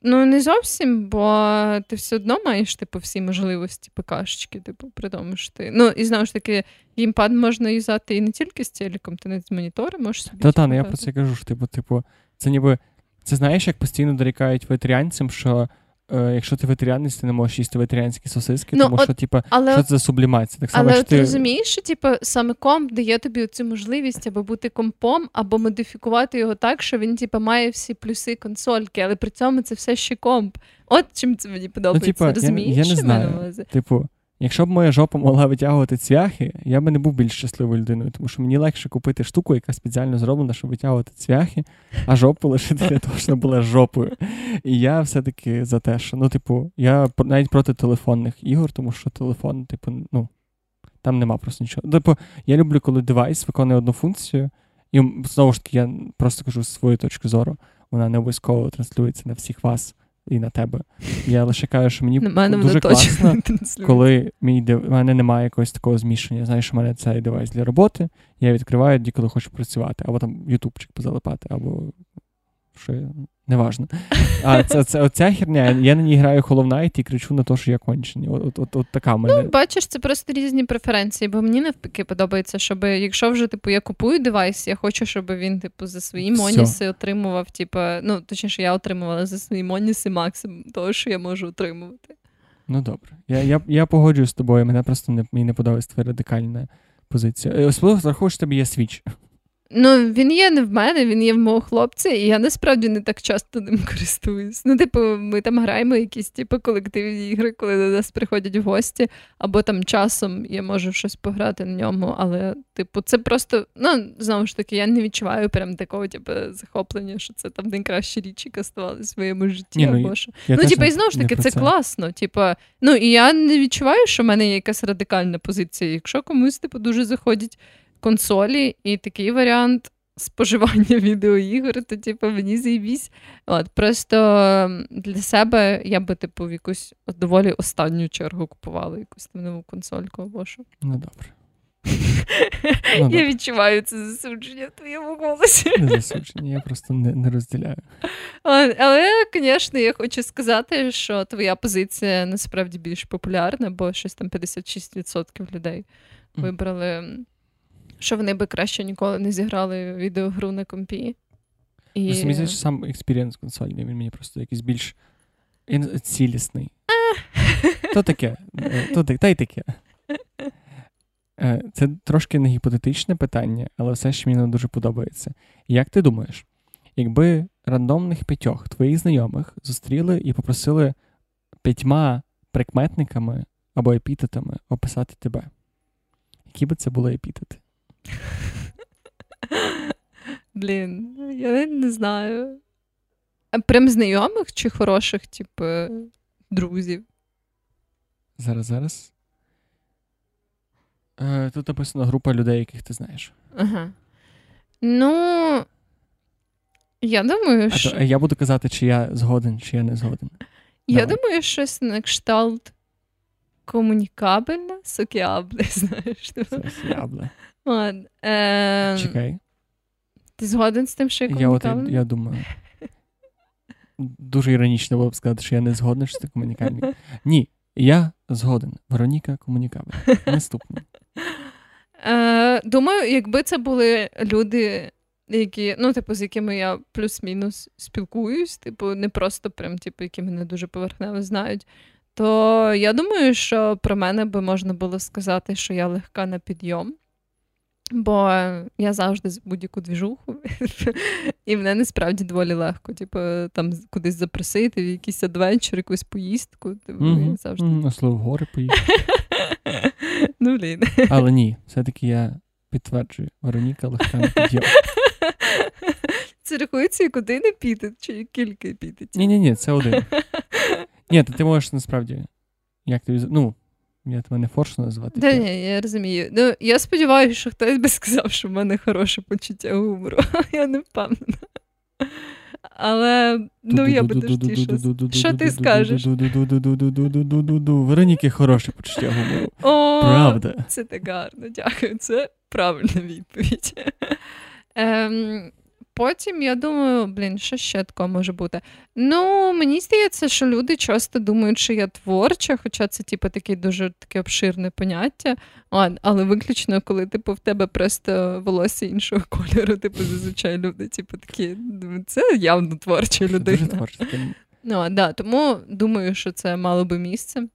S2: Ну, не зовсім, бо ти все одно маєш, типу, всі можливості ПКшечки, типу, при тому, що ти. Ну, і знову ж таки, геймпад можна юзати і не тільки з телеком, ти навіть з монітора можеш собі.
S1: Та та, ну я про це кажу, що типу, типу, це ніби. Це знаєш, як постійно дорікають ветеріанцям, що е, якщо ти ветеріанець, ти не можеш їсти ветеріанські сосиски,
S2: Ну,
S1: тому
S2: от,
S1: що, типа,
S2: Але,
S1: що це за сублімація? Так само,
S2: але ти розумієш, що типу, саме комп дає тобі цю можливість або бути компом, або модифікувати його так, що він типу, має всі плюси консольки, але при цьому це все ще комп. От чим це мені подобається.
S1: типу,
S2: розумієш?
S1: я не
S2: що
S1: знаю. Типу, якщо б моя жопа могла витягувати цвяхи, я би не був більш щасливою людиною, тому що мені легше купити штуку, яка спеціально зроблена, щоб витягувати цвяхи, а жопу лишити для того, щоб була жопою. І я все-таки за те, що ну, типу, я навіть проти телефонних ігор, тому що телефон, типу, ну, там нема просто нічого. Типу, я люблю, коли девайс виконує одну функцію, і знову ж таки, я просто кажу свою точку зору, вона не обов'язково транслюється на всіх вас і на тебе. Я лише кажу, що мені дуже класно, коли мій дев... в мене немає якогось такого змішання. Я знаю, що в мене цей девайс для роботи. Я відкриваю тоді, коли хочу працювати, або там ютубчик позалипати, або що я... неважно. А це, це оця херня, я на ній граю Hollow Knight і кричу на те, що я кончений. От, от, от, от така мене.
S2: Ну, бачиш, це просто різні преференції, бо мені навпаки подобається, щоб якщо вже типу я купую девайс, я хочу, щоб він, типу, за свої моніси отримував, типу, ну точніше, я отримувала за свої моніси максимум того, що я можу отримувати.
S1: Ну добре. Я, я, я погоджуюсь з тобою, мене просто не, мені не подобається твоя радикальна позиція. Е, Особливо враховуєш, тебе є свіч.
S2: Ну, він є не в мене, він є в мого хлопця, і я насправді не так часто ним користуюсь. Ну, типу, ми там граємо якісь типу, колективні ігри, коли до нас приходять в гості, або там часом я можу щось пограти на ньому. Але, типу, це просто, ну, знову ж таки, я не відчуваю прям такого, типу, захоплення, що це там найкраща річ, яка ставала в своєму житті.
S1: Ні, ну,
S2: або що.
S1: Я
S2: ну, типу, і знову ж таки,
S1: про
S2: це, класно. Типу, ну і я не відчуваю, що в мене є якась радикальна позиція. Якщо комусь, типу, дуже заходять консолі, і такий варіант споживання [LAUGHS] відеоігор, то типу, мені заїбісь. От, просто для себе я би, типу, в якусь доволі останню чергу купувала якусь там нову консольку або що.
S1: Ну добре. [LAUGHS] Ну.
S2: Я відчуваю це засудження в твоєму голосі.
S1: Не засудження, я просто не, не розділяю.
S2: Але, звісно, я хочу сказати, що твоя позиція насправді більш популярна, бо щось там 56% людей вибрали, що вони би краще ніколи не зіграли відеогру на компі. І...
S1: Мені здається, сам experience консольний, він мені просто якийсь більш цілісний. [LAUGHS] То таке, е, то, та- та й таке. Е, Це трошки не гіпотетичне питання, але все ж мені дуже подобається. Як ти думаєш, якби рандомних п'ятьох твоїх знайомих зустріли і попросили п'ятьма прикметниками або епітетами описати тебе, які би це були епітети?
S2: Блін, я не знаю. Прям знайомих чи хороших, типу, друзів?
S1: Зараз, зараз. Е, Тут написано група людей, яких ти знаєш.
S2: Ага. Ну, я думаю,
S1: А
S2: що.
S1: то, е, я буду казати, чи я згоден, чи я не згоден.
S2: Я
S1: Давай.
S2: думаю, щось на кшталт комунікабельне, сокіабле, [LAUGHS] знаєш. типу. От, е,
S1: Чекай.
S2: Ти згоден з тим, що я
S1: от, я, я думаю. Дуже іронічно було б сказати, що я не згоден, що це комунікабельний. Ні, я згоден. Вероніка комунікабельна. Наступне.
S2: Е, думаю, якби це були люди, які, ну, типу, з якими я плюс-мінус спілкуюсь, типу, не просто прям, типу, які мене дуже поверхнево знають, то я думаю, що про мене би можна було сказати, що я легка на підйом. Бо я завжди з будь-яку двіжуху, і мене насправді доволі легко, типу, там кудись запросити, в якийсь адвенчур, якусь поїздку. Типу,
S1: Мгм,
S2: завжди.
S1: Можливо, в гори поїхав. [LAUGHS]
S2: Ну, блін.
S1: Але ні, все-таки я підтверджую. Вероніка легка на підйом.
S2: Це рахується як один епітет чи кілька епітетів?
S1: Ні, ні, ні, це один. Ні, ти можеш насправді. Як тобі. Ну, я мене форшно
S2: назвати.
S1: Да,
S2: ні, я розумію. Ну, Я сподіваюся, що хтось би сказав, що в мене хороше почуття гумору. [LAUGHS] Я не впевнена. Але ну я би дуже. Що ти скажеш?
S1: Вероніки хороше почуття гумору.
S2: О,
S1: Правда.
S2: Це так гарно, дякую. Це правильна відповідь. Ем, потім я думаю, блін, що ще такого може бути? Ну, мені здається, що люди часто думають, що я творча, хоча це, типу, таке дуже таке обширне поняття. А, але виключно, коли типу, в тебе просто волосся іншого [LAUGHS] кольору, типу, зазвичай люди, типу, такі, «Ну, це явно творча людина.
S1: Дуже творче. Таке
S2: Ну, да, тому думаю, що це мало би місце.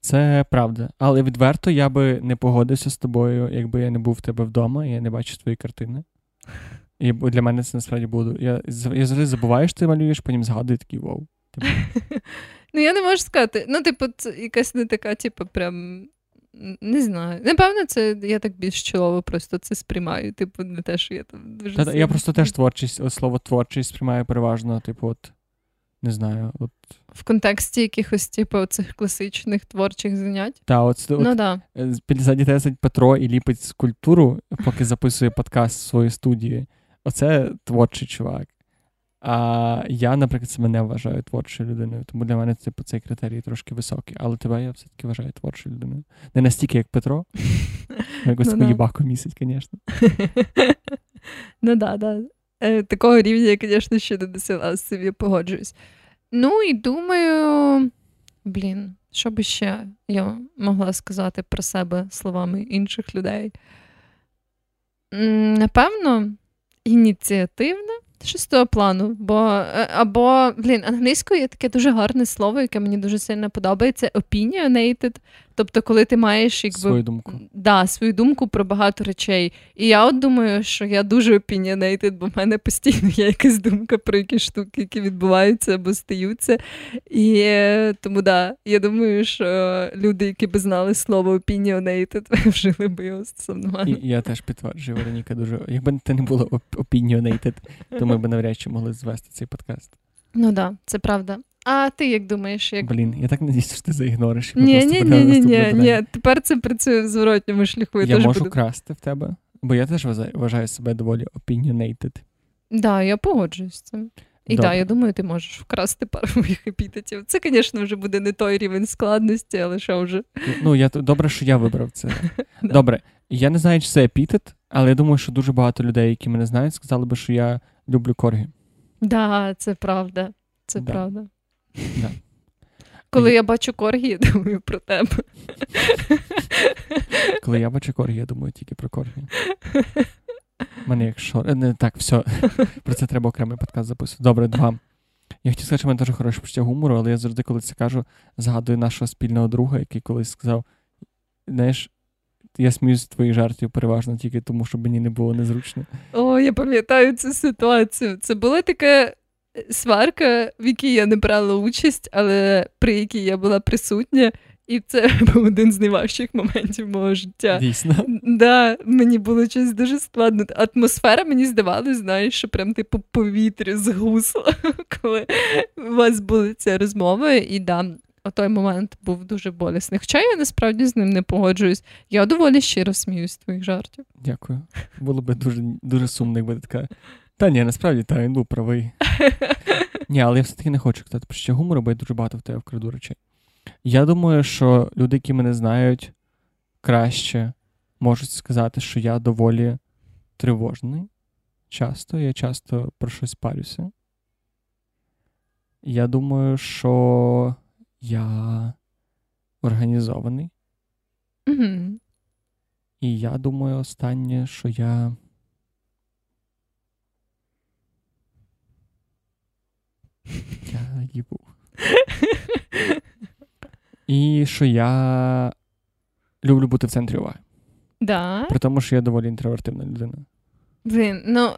S1: Це правда. Але відверто я би не погодився з тобою, якби я не був в тебе вдома, і я не бачив твої картини. І для мене це насправді буде. Я я завжди забуваю, що ти малюєш, потім згадую такий вау. Типу. [LAUGHS]
S2: Ну, я не можу сказати. Ну, типу, це якась не така, типу, прям. Не знаю. Напевно, це я так більш чолово просто це сприймаю. Типу, не те, що я там дуже.
S1: Та, я просто теж творчість, от слово творчість сприймаю переважно, типу, от. Не знаю, от.
S2: В контексті якихось, типу, цих класичних творчих занять.
S1: Та, от,
S2: ну,
S1: от
S2: да.
S1: Ззаді тебе Петро і ліпить скульптуру, поки записує подкаст в своїй студії. Оце творчий чувак. А я, наприклад, себе не вважаю творчою людиною, тому для мене типу, цей критерій трошки високий. Але тебе я все-таки вважаю творчою людиною. Не настільки, як Петро. [LAUGHS] Якось ну, поїбаку місяць, звісно. [LAUGHS]
S2: Ну так, да, да. Такого рівня я, звісно, ще не досила з я погоджуюсь. Ну і думаю, блін, що би ще я могла сказати про себе словами інших людей? Напевно, ініціативна. Шестого плану, бо е, або блін, англійською є таке дуже гарне слово, яке мені дуже сильно подобається. Opinionated. Тобто, коли ти маєш якби
S1: свою думку
S2: Да, свою думку про багато речей. І я от думаю, що я дуже opinionated, бо в мене постійно є якась думка про якісь штуки, які відбуваються або стаються. І е, тому да, я думаю, що люди, які би знали слово opinionated, [LAUGHS] вжили би його стосовно.
S1: Я теж підтверджую, Вероніка, дуже якби це не було opinionated, то ми б навряд чи могли звести цей подкаст.
S2: Ну так, да, це правда. А ти як думаєш? як...
S1: Блін, я так надіюсь, що ти заігнориш.
S2: Ні, ні, ні, ні, ні, ні. Тепер це працює в зворотньому шляху.
S1: Я, я можу буду... красти в тебе, бо я теж вважаю себе доволі opinionated. Так,
S2: да, я погоджуюсь з цим. І так, да, я думаю, ти можеш вкрасти пару [LAUGHS] моїх епітетів. Це, звісно, вже буде не той рівень складності, але що вже.
S1: Ну, я добре, що я вибрав це. [LAUGHS] Добре. Я не знаю, чи це епітет, але я думаю, що дуже багато людей, які мене знають, сказали би, що я люблю коргі. Так,
S2: да, це правда. Це да. правда. Да. Коли я бачу коргі, я думаю про тебе.
S1: Коли я бачу коргі, я думаю тільки про коргі. У мене якщо. Не, Так, все. Про це треба окремий подкаст записувати. Добре, два. Я хотів сказати, що в мене дуже хороше почуття гумору, але я завжди, коли це кажу, згадую нашого спільного друга, який колись сказав: знаєш, я сміюся з твоїх жартів переважно тільки тому, щоб мені не було незручно.
S2: О, я пам'ятаю цю ситуацію. Це було таке сварка, в якій я не брала участь, але при якій я була присутня. І це [LAUGHS] був один з найважчих моментів мого життя.
S1: Дійсно.
S2: Да, Мені було щось дуже складно. Атмосфера мені здавалось, знаєш, що прям типу повітря згусло, [LAUGHS] коли у вас були ці розмови. І да, о той момент був дуже болісний. Хоча я насправді з ним не погоджуюсь. Я доволі щиро сміюсь з твоїх жартів.
S1: Дякую. Було би дуже дуже сумно, якби така та ні, насправді та він був правий. Ні, але я все-таки не хочу казати про ще гумору, бо я дуже багато в тебе вкраду речей. Я думаю, що люди, які мене знають краще, можуть сказати, що я доволі тривожний. Часто, я часто про щось парюся. Я думаю, що я організований.
S2: Mm-hmm.
S1: І я думаю, останнє, що я Я їбу. І що я люблю бути в центрі уваги.
S2: Да.
S1: При тому, що я доволі інтровертивна людина.
S2: Блін, ну,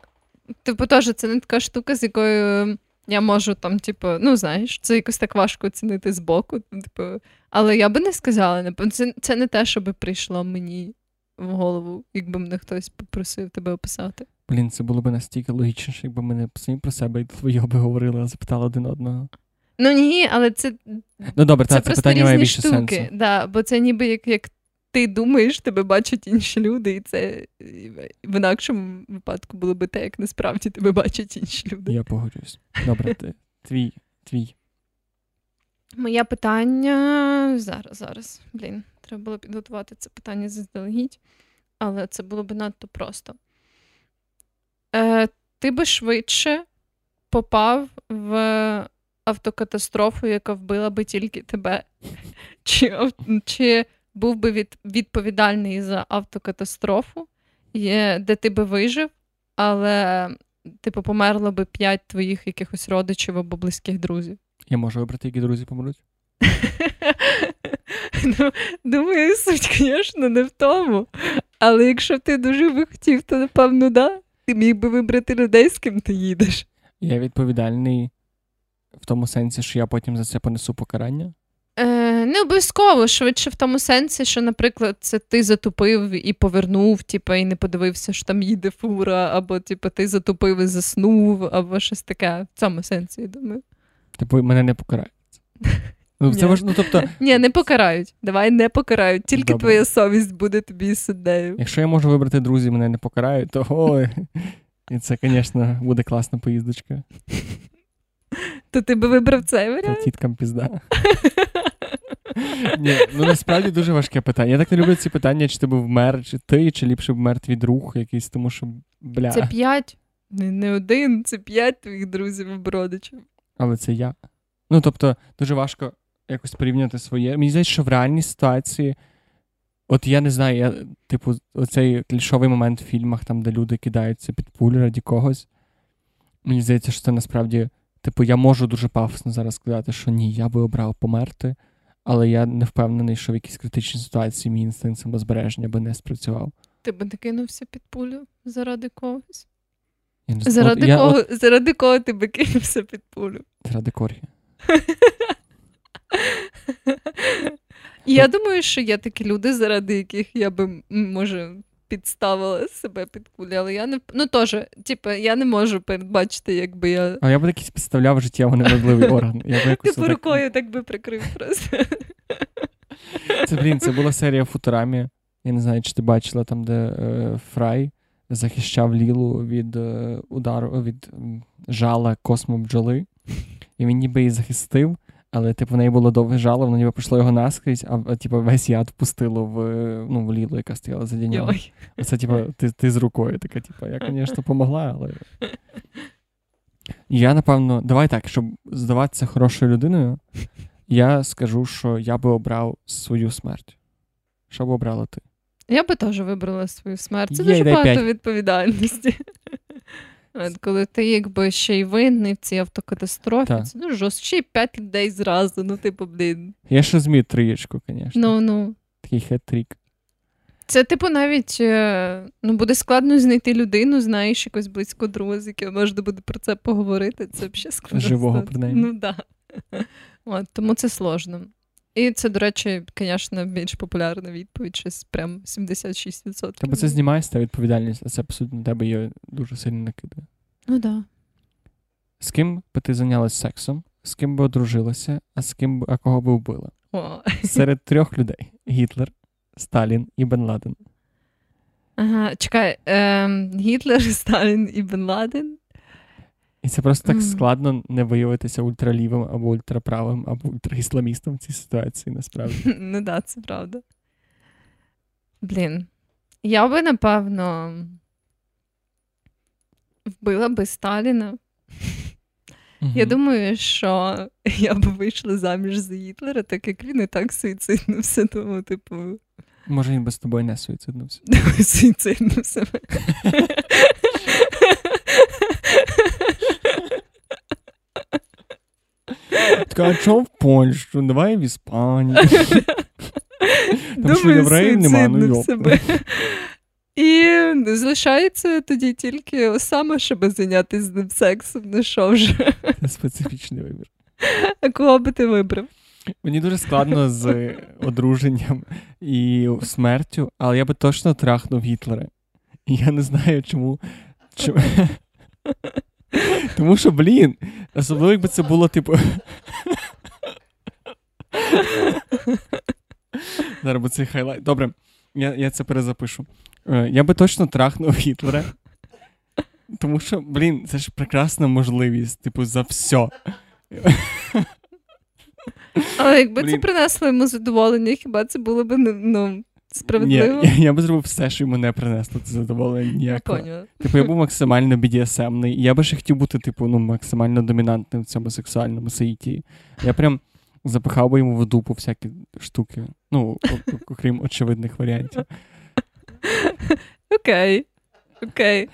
S2: типу, теж це не така штука, з якою я можу там, типу, ну, знаєш, це якось так важко оцінити збоку. Типу, але я би не сказала, це, це не те, що би прийшло мені в голову, якби мене хтось попросив тебе описати.
S1: Блін, це було б настільки логічніше, якби ми не самі про себе і твоє би говорили, а запитали один одного.
S2: Ну ні, але це
S1: Ну добре, це, та, це питання має більше
S2: штуки,
S1: сенсу.
S2: Да, Бо це ніби як як ти думаєш, тебе бачать інші люди, і це в інакшому випадку було би те, як насправді тебе бачать інші люди.
S1: Я погоджуюсь. Добре, ти, твій, твій.
S2: Моє питання зараз, зараз. Блін, треба було підготувати це питання заздалегідь, але це було б надто просто е, ти би швидше попав в автокатастрофу, яка вбила би тільки тебе. [LAUGHS] Чи чи був би від, відповідальний за автокатастрофу, де ти би вижив, але типу померло би п'ять твоїх якихось родичів або близьких друзів?
S1: Я можу вибрати, які друзі помруть? [LAUGHS]
S2: ну, Думаю, суть, [LAUGHS] звісно, не в тому. Але якщо б ти дуже би хотів, то напевно, да. Ти міг би вибрати людей, з ким ти їдеш.
S1: Я відповідальний в тому сенсі, що я потім за це понесу покарання.
S2: Е, Не обов'язково, швидше в тому сенсі, що, наприклад, це ти затупив і повернув, типу, і не подивився, що там їде фура, або типу, ти затупив і заснув, або щось таке. В цьому сенсі, я думаю.
S1: Типу, мене не покарають. [LAUGHS] Ну, це важ... ну, тобто, [LAUGHS]
S2: Ні, не покарають. Давай не покарають. Тільки
S1: Добре.
S2: твоя совість буде тобі суддею.
S1: якщо я можу вибрати друзі, мене не покарають, то ой. І це, звісно, буде класна поїздочка.
S2: То ти би вибрав цей
S1: Та
S2: варіант?
S1: тіткам пізда. [LAUGHS] Ні, ну насправді дуже важке питання. Я так не люблю ці питання, чи ти був вмер, чи ти, чи ліпше б вмер твій друг якийсь, тому що бля.
S2: Це п'ять. Не, не один, це п'ять твоїх друзів і родичів.
S1: Але це я. Ну, тобто, дуже важко якось порівняти своє. Мені здається, що в реальній ситуації, от я не знаю, я, типу, оцей клішовий момент в фільмах, там, де люди кидаються під пулю раді когось. Мені здається, що це насправді, типу, я можу дуже пафосно зараз сказати, що ні, я би обрав померти, але я не впевнений, що в якійсь критичній ситуації мій інстинкт самозбереження би не спрацював.
S2: Ти би не кинувся під пулю заради когось?
S1: Я не знаю,
S2: Заради
S1: от я,
S2: кого,
S1: От,
S2: заради кого ти би кинувся під пулю?
S1: заради коргі. [LAUGHS]
S2: Я думаю, що є такі люди, заради яких я би, може, підставила себе під кулі, але я не ну теж, типу, я не можу передбачити, якби я.
S1: А я б якийсь підставляв життєво неважливий орган. Я б якось
S2: Типу
S1: отак-
S2: рукою так би прикрив просто.
S1: Це, блін, це була серія Футурамі. Я не знаю, чи ти бачила там, де е, Фрай захищав Лілу від е, удару від жала космобджоли. І він ніби її захистив, але типу в неї було довге жало, воно ніби пройшло його наскрізь, а, типу весь яд впустило в, ну, в Лілу, яка стояла за нього. Оце, типу, ти, ти з рукою така, типу, я, звісно, помогла, але. Я, напевно, давай так, щоб здаватися хорошою людиною, я скажу, що я би обрав свою смерть. Що б обрала ти?
S2: Я би теж вибрала свою смерть. Це
S1: Є,
S2: дуже багато
S1: п'ять.
S2: відповідальності. От, коли ти якби ще й винний в цій автокатастрофі,
S1: Так.
S2: це ну жорстко. Ще й п'ять людей зразу. Ну, типу, блін.
S1: Я ще змію трієчку, звісно.
S2: Ну, ну.
S1: Такий хет-трік.
S2: Це, типу, навіть е, ну, буде складно знайти людину, знаєш, якось близько друга, з яким можна буде про це поговорити. Це взагалі складно.
S1: Живого, принаймні.
S2: Ну, да. [LAUGHS] От, тому це сложно. І це, до речі, звісно, більш популярна відповідь, щось прям 76%.
S1: Тебе це знімає тебе відповідальність, а це, по суті, на тебе її дуже сильно накидає.
S2: Ну, да.
S1: З ким би ти зайнялась сексом, з ким би одружилася, а з ким би, а кого би вбила?
S2: О.
S1: Серед трьох людей: Гітлер, Сталін і Бен Ладен.
S2: Ага, чекай, ем, Гітлер, [LAUGHS] Сталін і Бен Ладен.
S1: І це просто так складно не виявитися ультралівим або ультраправим, або ультраісламістом в цій ситуації, насправді. [LAUGHS]
S2: ну да, це правда. Блін. Я би, напевно, вбила би Сталіна. Я думаю, що я б вийшла заміж за Гітлера, так як він і так суїциднився, тому, типу,
S1: Може, він би з тобою не суїциднувся. [LAUGHS]
S2: суїциднув [LAUGHS] себе.
S1: Така, а чого в Польщу? Давай в Іспанію. Там що, євреїв нема, ну йоп.
S2: себе. І залишається тоді тільки Осама, щоб зайнятися з ним сексом. Ну що вже?
S1: Це специфічний вибір.
S2: А кого би ти вибрав?
S1: Мені дуже складно з одруженням і смертю, але я би точно трахнув Гітлера. І я не знаю, чому. чому... [LAUGHS] Тому що, блін, особливо, якби це було, типу. [LAUGHS] Зараз бо цей хайлайт. Добре, я, я це перезапишу. Е, Я би точно трахнув Гітлера. Тому що, блін, це ж прекрасна можливість, типу, за все.
S2: Але якби це принесло йому задоволення, хіба це було б ну,
S1: Ні,
S2: справедливо?
S1: я, я би зробив все, що йому не принесло це задоволення ніякого. Типу, я був максимально BDSM-ний. Я би ще хотів бути, типу, ну, максимально домінантним в цьому сексуальному саїті. Я прям запихав би йому в дупу всякі штуки. Ну, окрім очевидних варіантів.
S2: Окей. Окей.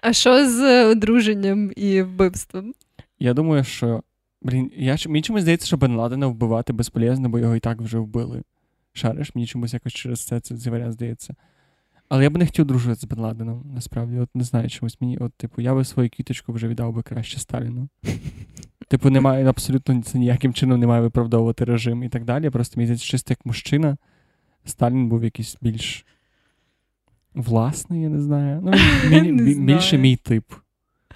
S2: А що з одруженням і вбивством?
S1: Я думаю, що Блін, я мені чомусь здається, що Бен Ладена вбивати безполезно, бо його і так вже вбили. Шариш, мені чомусь якось через це цей варіант здається. Але я б не хотів дружити з Бен Ладеном, насправді. От не знаю чомусь мені. От, типу, я би свою квіточку вже віддав би краще Сталіну. [LAUGHS] Типу, немає абсолютно це ніяким чином не має виправдовувати режим і так далі. Просто мені здається, чисто як мужчина, Сталін був якийсь більш власний, я не знаю. Ну, він, [LAUGHS]
S2: Не
S1: бі- більше мій тип.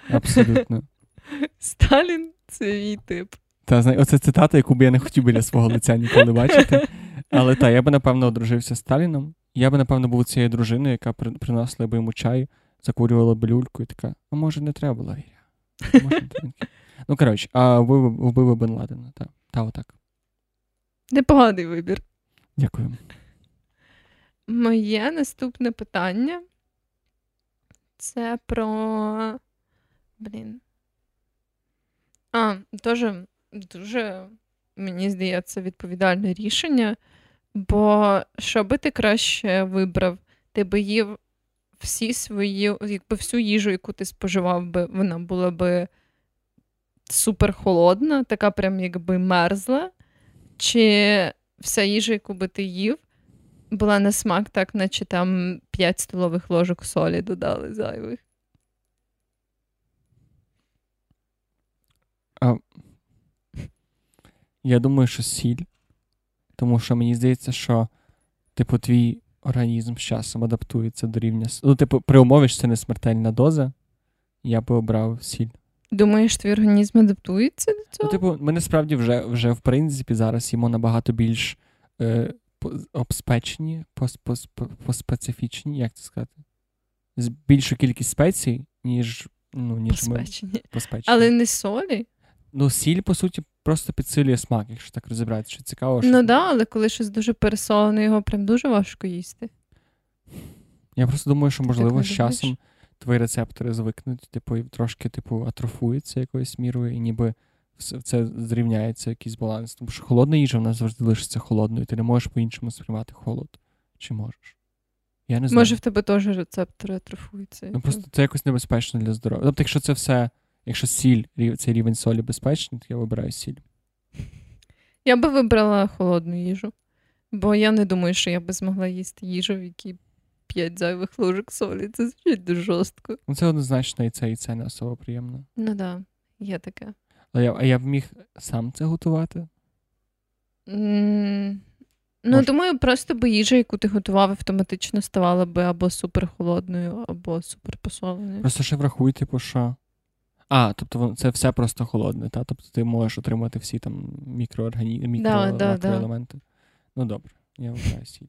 S1: Абсолютно. [LAUGHS]
S2: Сталін це мій тип.
S1: Та знає, оце цитата, яку б я не хотів біля свого лиця ніколи бачити. Але так, я би, напевно, одружився з Сталіном. Я би, напевно, був цією дружиною, яка при- приносила би йому чай, закурювала б люльку і така, а може не треба було? Може. Ну, коротше, а вбив, вбив би Бен Ладена. Та, та отак.
S2: Непоганий вибір.
S1: Дякую.
S2: Моє наступне питання це про. Блін. А, теж дуже, мені здається, відповідальне рішення. Бо що би ти краще вибрав? Ти би їв всі свої, якби всю їжу, яку ти споживав би, вона була би супер холодна, така прям якби мерзла. Чи вся їжа, яку би ти їв, була на смак, так, наче там 5 столових ложок солі додали зайвих.
S1: Я думаю, що сіль. Тому що мені здається, що, типу, твій організм з часом адаптується до рівня. Ну, типу, при умові, що це не смертельна доза, я би обрав сіль.
S2: Думаєш, твій організм адаптується до
S1: Ну,
S2: цього?
S1: типу, ми насправді вже, вже в принципі зараз їмо набагато більш е, обспечені, пос, пос, по- поспецифічні, як це сказати? З більшу кількість спецій, ніж, ну, ніж ми
S2: Поспечені.
S1: поспечені.
S2: Але не солі.
S1: Ну, сіль, по суті, просто підсилює смак, якщо так розібратися, що цікаво. Що...
S2: Ну да, але коли щось дуже пересолене, його прям дуже важко їсти.
S1: Я просто думаю, що,
S2: Ти
S1: можливо, з часом твої рецептори звикнуть, типу, і трошки, типу, атрофуються якоюсь мірою, і ніби це зрівняється якийсь баланс. Тому що холодна їжа в нас завжди лишиться холодною. Ти не можеш по-іншому сприймати холод. Чи можеш? Я не знаю.
S2: Може, в тебе теж рецептори атрофуються.
S1: Ну просто це якось небезпечно для здоров'я. Тобто, якщо це все, якщо сіль, цей рівень солі безпечний, то я вибираю сіль.
S2: Я би вибрала холодну їжу, бо я не думаю, що я би змогла їсти їжу, в якій 5 зайвих ложок солі. Це звучить дуже жорстко.
S1: Ну, це однозначно і це, і це не особо приємно.
S2: Ну да, є таке.
S1: Але я, а я б міг сам це готувати.
S2: М, Ну, думаю, просто би їжа, яку ти готував, автоматично ставала би або супер холодною, або супер посоленою.
S1: Просто ще врахуй, типу, що. А, тобто це все просто холодне, та? Тобто ти можеш отримати всі там мікрооргані... мікро...
S2: Да, да,
S1: макроелементи. Ну добре, я вибираю сіль.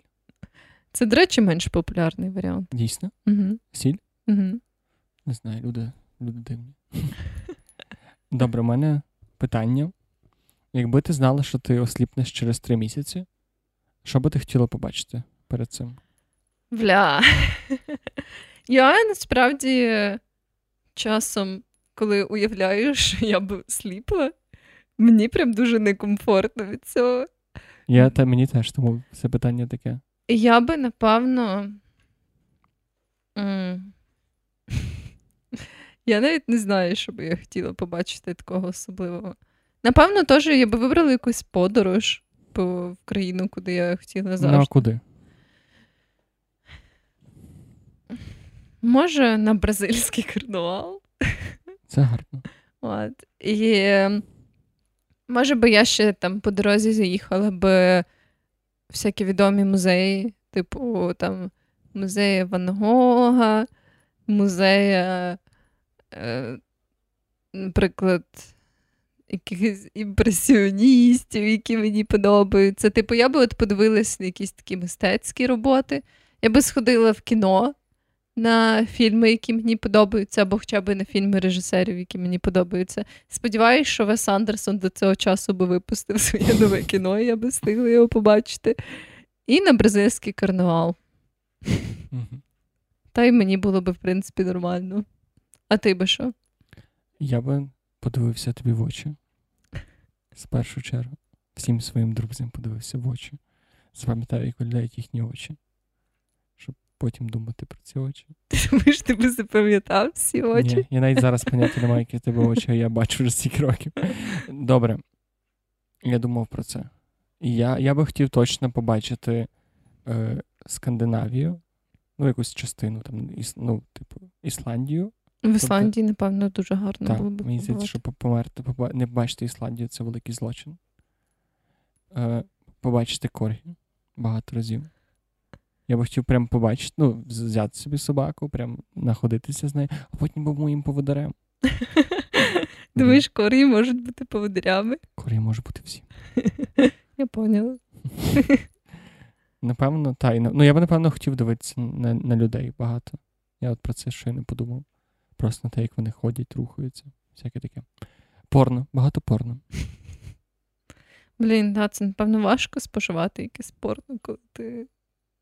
S2: Це, до речі, менш популярний варіант.
S1: Дійсно?
S2: Угу.
S1: Сіль?
S2: Угу.
S1: Не знаю, люди, люди дивні. Добре, у мене питання. Якби ти знала, що ти осліпнеш через три місяці, що би ти хотіла побачити перед цим?
S2: Бля. [LAUGHS] Я насправді часом, коли уявляю, що [LAUGHS] я б сліпла, мені прям дуже некомфортно від цього.
S1: Я та мені теж, тому це питання таке.
S2: Я би, напевно. м, [LAUGHS] Я навіть не знаю, що би я хотіла побачити такого особливого. Напевно, теж я би вибрала якусь подорож по, в країну, куди я хотіла
S1: Ну, а куди?
S2: Може, на бразильський [LAUGHS] карнавал.
S1: Це гарно.
S2: От. І може би я ще там по дорозі заїхала би всякі відомі музеї, типу там музеї Ван Гога, музея, е, наприклад, якихось імпресіоністів, які мені подобаються. Типу, я би от подивилась на якісь такі мистецькі роботи. Я би сходила в кіно на фільми, які мені подобаються, або хоча б на фільми режисерів, які мені подобаються. Сподіваюсь, що Вес Андерсон до цього часу би випустив своє нове кіно, і я би встигла його побачити. І на бразильський карнавал. Та й мені було би, в принципі, нормально. А ти би що?
S1: Я би подивився тобі в очі. З першу чергу. Всім своїм друзям подивився в очі. Запам'ятаю, як виглядають їхні очі. Потім думати про ці очі.
S2: Ти думаєш, ти би запам'ятав всі очі?
S1: Ні, я навіть зараз поняття не маю, які в тебе очі, а я бачу вже стільки років. Добре. Я думав про це. І я я би хотів точно побачити е, Скандинавію, ну, якусь частину, там, іс, ну, типу, Ісландію.
S2: В Ісландії, тобто, напевно, дуже гарно
S1: так,
S2: було б.
S1: Мені здається, що померти, не побачити Ісландію це великий злочин. Е, Побачити Коргі багато разів. Я би хотів прям побачити, ну, взяти собі собаку, прям находитися з нею, а потім був моїм поводарем. [LAUGHS]
S2: Думаєш, корі можуть бути поводирями?
S1: Корі може бути всі. [LAUGHS]
S2: Я поняла. [LAUGHS]
S1: Напевно, та ну я би, напевно, хотів дивитися на на людей багато. Я от про це ще й не подумав. Просто на те, як вони ходять, рухаються, всяке таке. Порно, багато порно.
S2: Блін, да, це, напевно, важко споживати якесь порно, коли ти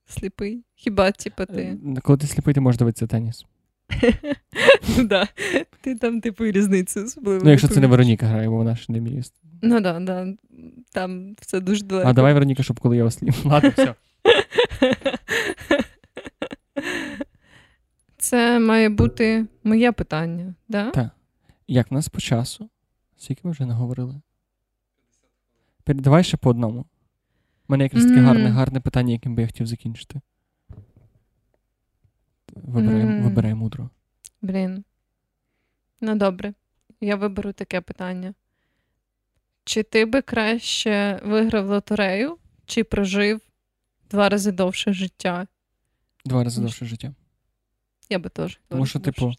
S2: сліпий. Хіба, типу, ти.
S1: Е, коли ти сліпий, ти можеш дивитися теніс.
S2: Ну [LAUGHS] да. Ти там, типу, різницю особливо.
S1: Ну, якщо це не Вероніка грає, бо вона ж не вміє.
S2: Ну да, да. Там все дуже далеко.
S1: А давай, Вероніка, щоб коли я осліп. [LAUGHS] Ладно, все. [LAUGHS]
S2: Це має бути моє питання, да?
S1: Так. Як в нас по часу? Скільки ми вже наговорили? Давай ще по одному. У мене якраз таке гарне, гарне питання, яким би я хотів закінчити. Вибирай, mm. вибирай мудро.
S2: Блін. Ну, добре. Я виберу таке питання. Чи ти би краще виграв лотерею, чи прожив два рази довше життя?
S1: Два рази довше життя.
S2: Я би теж.
S1: Тому що, типу,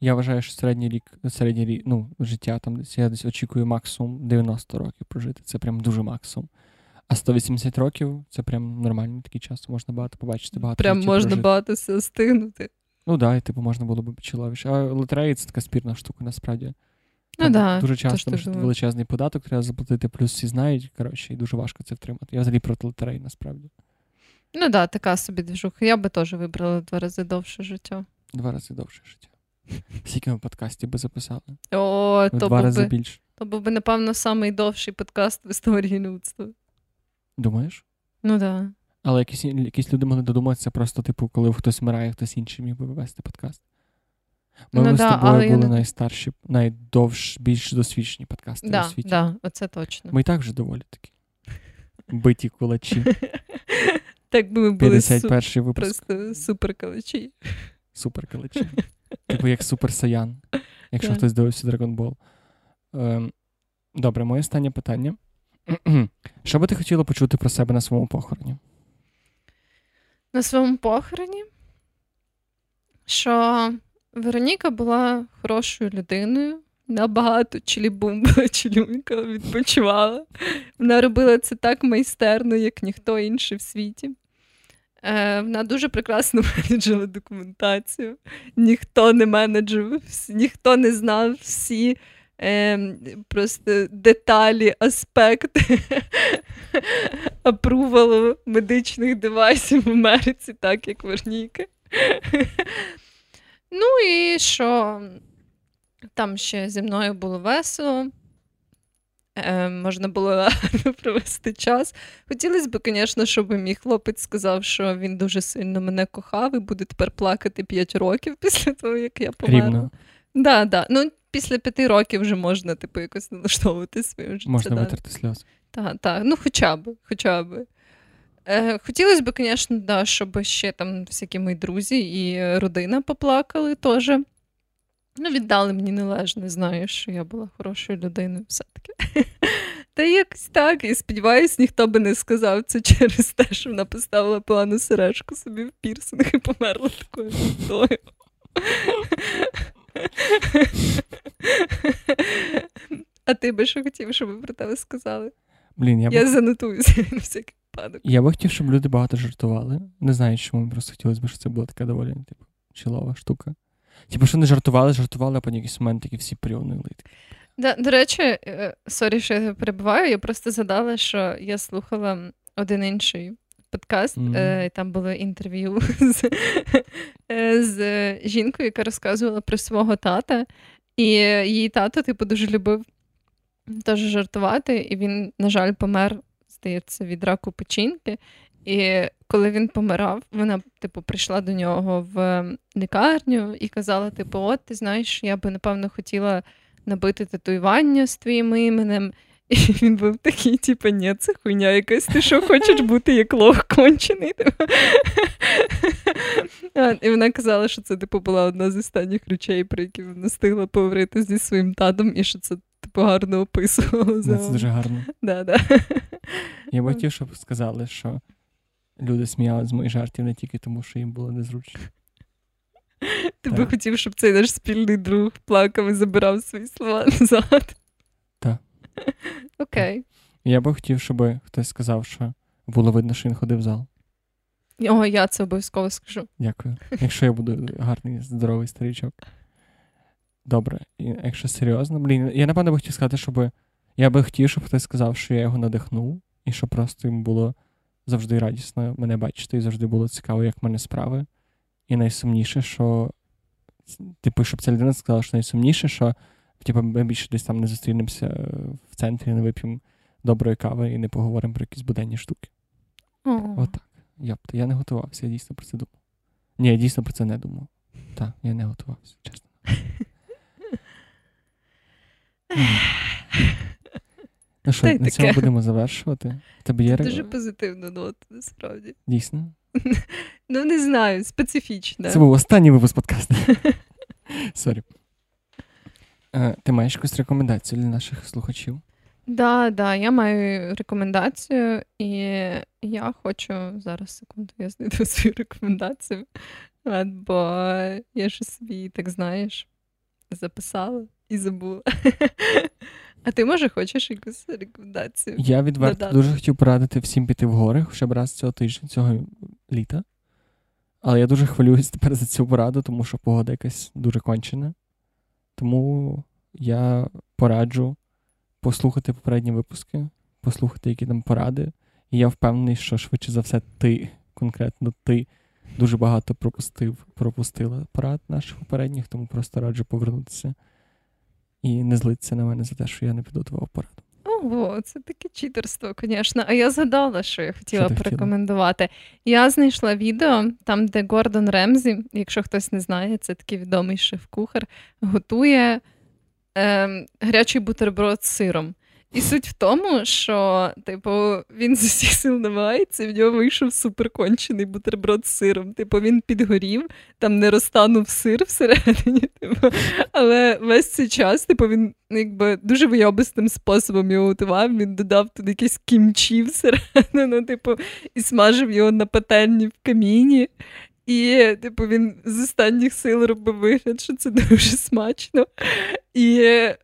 S1: я вважаю, що середній рік, середній рік, ну, життя там десь я десь очікую максимум 90 років прожити. Це прям дуже максимум. А 180 років це прям нормальний такий час. Можна багато побачити, багато.
S2: Прям можна прожити. багато все стигнути.
S1: Ну так, і типу можна було б чоловіше. А лотерея це така спірна штука, насправді.
S2: Ну, да,
S1: Дуже часто тому, що величезний податок треба заплатити, плюс всі знають, коротше, і дуже важко це втримати. Я взагалі проти лотереї, насправді.
S2: Ну так, да, така собі движуха. Я би теж вибрала два рази довше життя.
S1: Два рази довше життя. Скільки ми подкастів би записали?
S2: О,
S1: то Два рази
S2: би,
S1: більше.
S2: То був би, напевно, найдовший подкаст в історії людства.
S1: Думаєш?
S2: Ну так. Да.
S1: Але якісь якісь люди могли додуматися просто, типу, коли хтось вмирає, хтось інший міг би вивести подкаст. Ми ну, да, з тобою були не... найстарші, найдовш, більш досвідчені подкасти
S2: да,
S1: у світі.
S2: Да, оце точно.
S1: Ми і так вже доволі такі. Биті калачі. [LAUGHS]
S2: Так би ми були
S1: 51 су... випуск.
S2: Просто супер калачі.
S1: Супер калачі. [LAUGHS] Типу як Super Saiyan, якщо хтось дивився Dragon Ball. Ем, Добре, моє останнє питання. [CLEARS THROAT] Що би ти хотіла почути про себе на своєму похороні?
S2: На своєму похороні? Що Вероніка була хорошою людиною, набагато чилібумба, [LAUGHS] чилюнька відпочивала. Вона робила це так майстерно, як ніхто інший в світі. Е, Вона дуже прекрасно [LAUGHS] менеджила документацію. Ніхто не менеджив, ніхто не знав всі е, просто деталі, аспекти апрувалу [LAUGHS] медичних девайсів в Америці, так як Верніка. [LAUGHS] Ну і що там ще зі мною було весело. Е, Можна було гарно [LAUGHS] провести час. Хотілося б, звісно, щоб мій хлопець сказав, що він дуже сильно мене кохав і буде тепер плакати 5 років після того, як я померла. Рівно. Да, да. Ну, після п'яти років вже можна, типу, якось налаштовувати своє життя.
S1: Можна витерти сльози.
S2: Так, так. Ну, хоча б, хоча б. Е, Хотілося б, звісно, да, щоб ще там всякі мої друзі і родина поплакали теж. Ну, віддали мені належне, знаєш, що я була хорошою людиною все-таки. [LAUGHS] Та якось так. І сподіваюсь, ніхто би не сказав це через те, що вона поставила погану сережку собі в пірсинг і померла такою. А ти би що хотів, щоб про тебе сказали?
S1: Блін, Я
S2: я б... занотуюся [LAUGHS] на всякий випадок.
S1: Я би хотів, щоб люди багато жартували. Не знаю, чому просто хотілося б, щоб це була така доволі типу, чилова штука. Типу, що не жартували, жартували, а по якийсь момент такі всі приуныли.
S2: Да, До речі, е, sorry, що я перебиваю. Я просто згадала, що я слухала один інший подкаст, mm-hmm. е, там було інтерв'ю [LAUGHS] з, е, з жінкою, яка розказувала про свого тата. І її тато, типу, дуже любив теж жартувати, і він, на жаль, помер, здається, від раку печінки. І коли він помирав, вона, типу, прийшла до нього в лікарню і казала: типу, от, ти знаєш, я би, напевно, хотіла набити татуювання з твоїм іменем. І він був такий, типу, ні, це хуйня якась, ти що хочеш [LAUGHS] бути як лох кончений? І вона казала, що це типу, була одна з останніх речей, про які вона встигла поговорити зі своїм татом, і що це типу, гарно описувало.
S1: Це дуже гарно.
S2: Да, да.
S1: Я б хотів, щоб сказали, що люди сміялися з моїх жартів не тільки тому, що їм було незручно.
S2: Ти би хотів, щоб цей наш спільний друг плакав і забирав свої слова назад. [LAUGHS] Окей.
S1: Я би хотів, щоб хтось сказав, що було видно, що він ходив в зал.
S2: О, я це обов'язково скажу.
S1: Дякую. [LAUGHS] Якщо я буду гарний, здоровий старичок. Добре, якщо серйозно, блін, я напевно би хотів сказати, щоб я би хотів, щоб хтось сказав, що я його надихнув, і що просто йому було завжди радісно мене бачити, і завжди було цікаво, як в мене справи. І найсумніше, що, типу, щоб ця людина сказала, що найсумніше, що типу, ми більше десь там не зустрінемося в центрі, не вип'ємо доброї кави і не поговоримо про якісь буденні штуки.
S2: Oh.
S1: Отак. Йопта, я не готувався, я дійсно про це думав. Ні, я дійсно про це не думав. Так, я не готувався, чесно. Ну що, на цьому будемо завершувати? Тебе є...
S2: Це Дуже позитивна нота, насправді.
S1: Дійсно?
S2: Ну, не знаю, специфічна.
S1: Це був останній випуск подкасту. Sorry. Е, ти маєш якусь рекомендацію для наших слухачів?
S2: Да, да, я маю рекомендацію, і я хочу зараз секунду, я знайду [LAUGHS] свою рекомендацію. Бо я ж собі, так знаєш, записала і забула. [LAUGHS] А ти, може, хочеш якусь рекомендацію?
S1: Я відверто додати? дуже хотів порадити всім піти в гори хоча б раз цього тижня, цього літа. Але я дуже хвилююсь тепер за цю пораду, тому що погода якась дуже кончена. Тому я пораджу послухати попередні випуски, послухати, які там поради. І я впевнений, що швидше за все, ти, конкретно ти, дуже багато пропустив, пропустила порад наших попередніх, тому просто раджу повернутися і не злитися на мене за те, що я не підготував пораду.
S2: Ого, це таке читерство, звісно. А я згадала, що я хотіла що порекомендувати. Я знайшла відео там, де Гордон Ремзі, якщо хтось не знає, це такий відомий шеф-кухар, готує е, гарячий бутерброд з сиром. І суть в тому, що, типу, він з усіх сил намагається, в нього вийшов суперкончений бутерброд з сиром. Типу, він підгорів, там не розтанув сир всередині. [LAUGHS] Типу, але весь цей час, типу, він якби дуже вийобистим способом його готував. Він додав туди якісь кімчі всередину, типу, і смажив його на пательні в каміні. І, типу, він з останніх сил робив вигляд, що це дуже смачно. І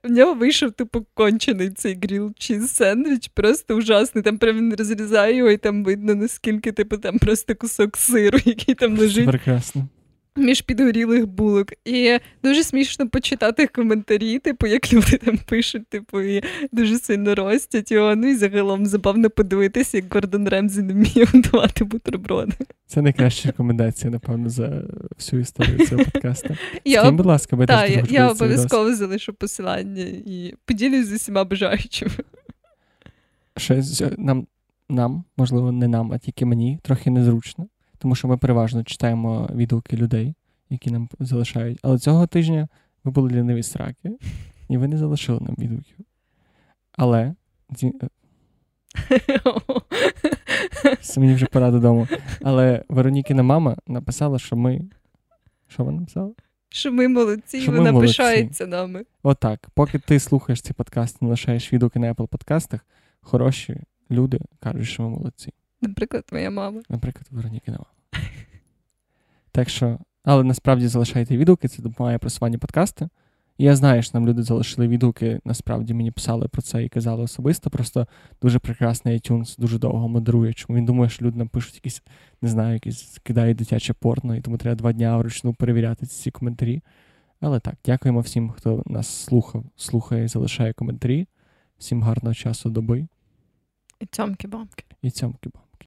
S2: в нього вийшов, типу, кончений цей гріл чіз сендвіч, просто ужасний. Там прям він розрізає його, і там видно, наскільки, типу, там просто кусок сиру, [LAUGHS] який там лежить.
S1: Прекрасно
S2: між підгорілих булок. І дуже смішно почитати коментарі, типу, як люди там пишуть, типу, і дуже сильно ростять його. Ну і загалом забавно подивитися, як Гордон Ремзі не вміє готувати бутерброди.
S1: Це найкраща рекомендація, напевно, за всю історію цього подкасту. Я, будь ласка, бо
S2: та, я, я обов'язково залишу посилання і поділюсь з усіма бажаючими.
S1: Щось нам, нам, можливо, не нам, а тільки мені трохи незручно тому що ми переважно читаємо відгуки людей, які нам залишають. Але цього тижня ви були ліниві сраки, і ви не залишили нам відгуків. Але. [LAUGHS] Мені вже пора додому. Але Веронікіна мама написала, що ми. Що вона написала?
S2: Що ми молодці, що вона молодці. пишається нами.
S1: Отак. Поки ти слухаєш цей подкаст, не лишаєш відгуки на Apple подкастах, хороші люди кажуть, що ми молодці.
S2: Наприклад, твоя мама.
S1: Наприклад, Вероніки мама. Так що, але насправді залишайте відгуки, це допомагає просуванню подкасту. І я знаю, що нам люди залишили відгуки, насправді мені писали про це і казали особисто. Просто дуже прекрасний iTunes, дуже довго модерує. Чому він думає, що люди нам пишуть якісь, не знаю, якісь кидають дитяче порно, і тому треба два дня вручну перевіряти ці коментарі. Але так, дякуємо всім, хто нас слухав, слухає і залишає коментарі. Всім гарного часу доби.
S2: І цьомки-бомки.
S1: І цьомки-бомки.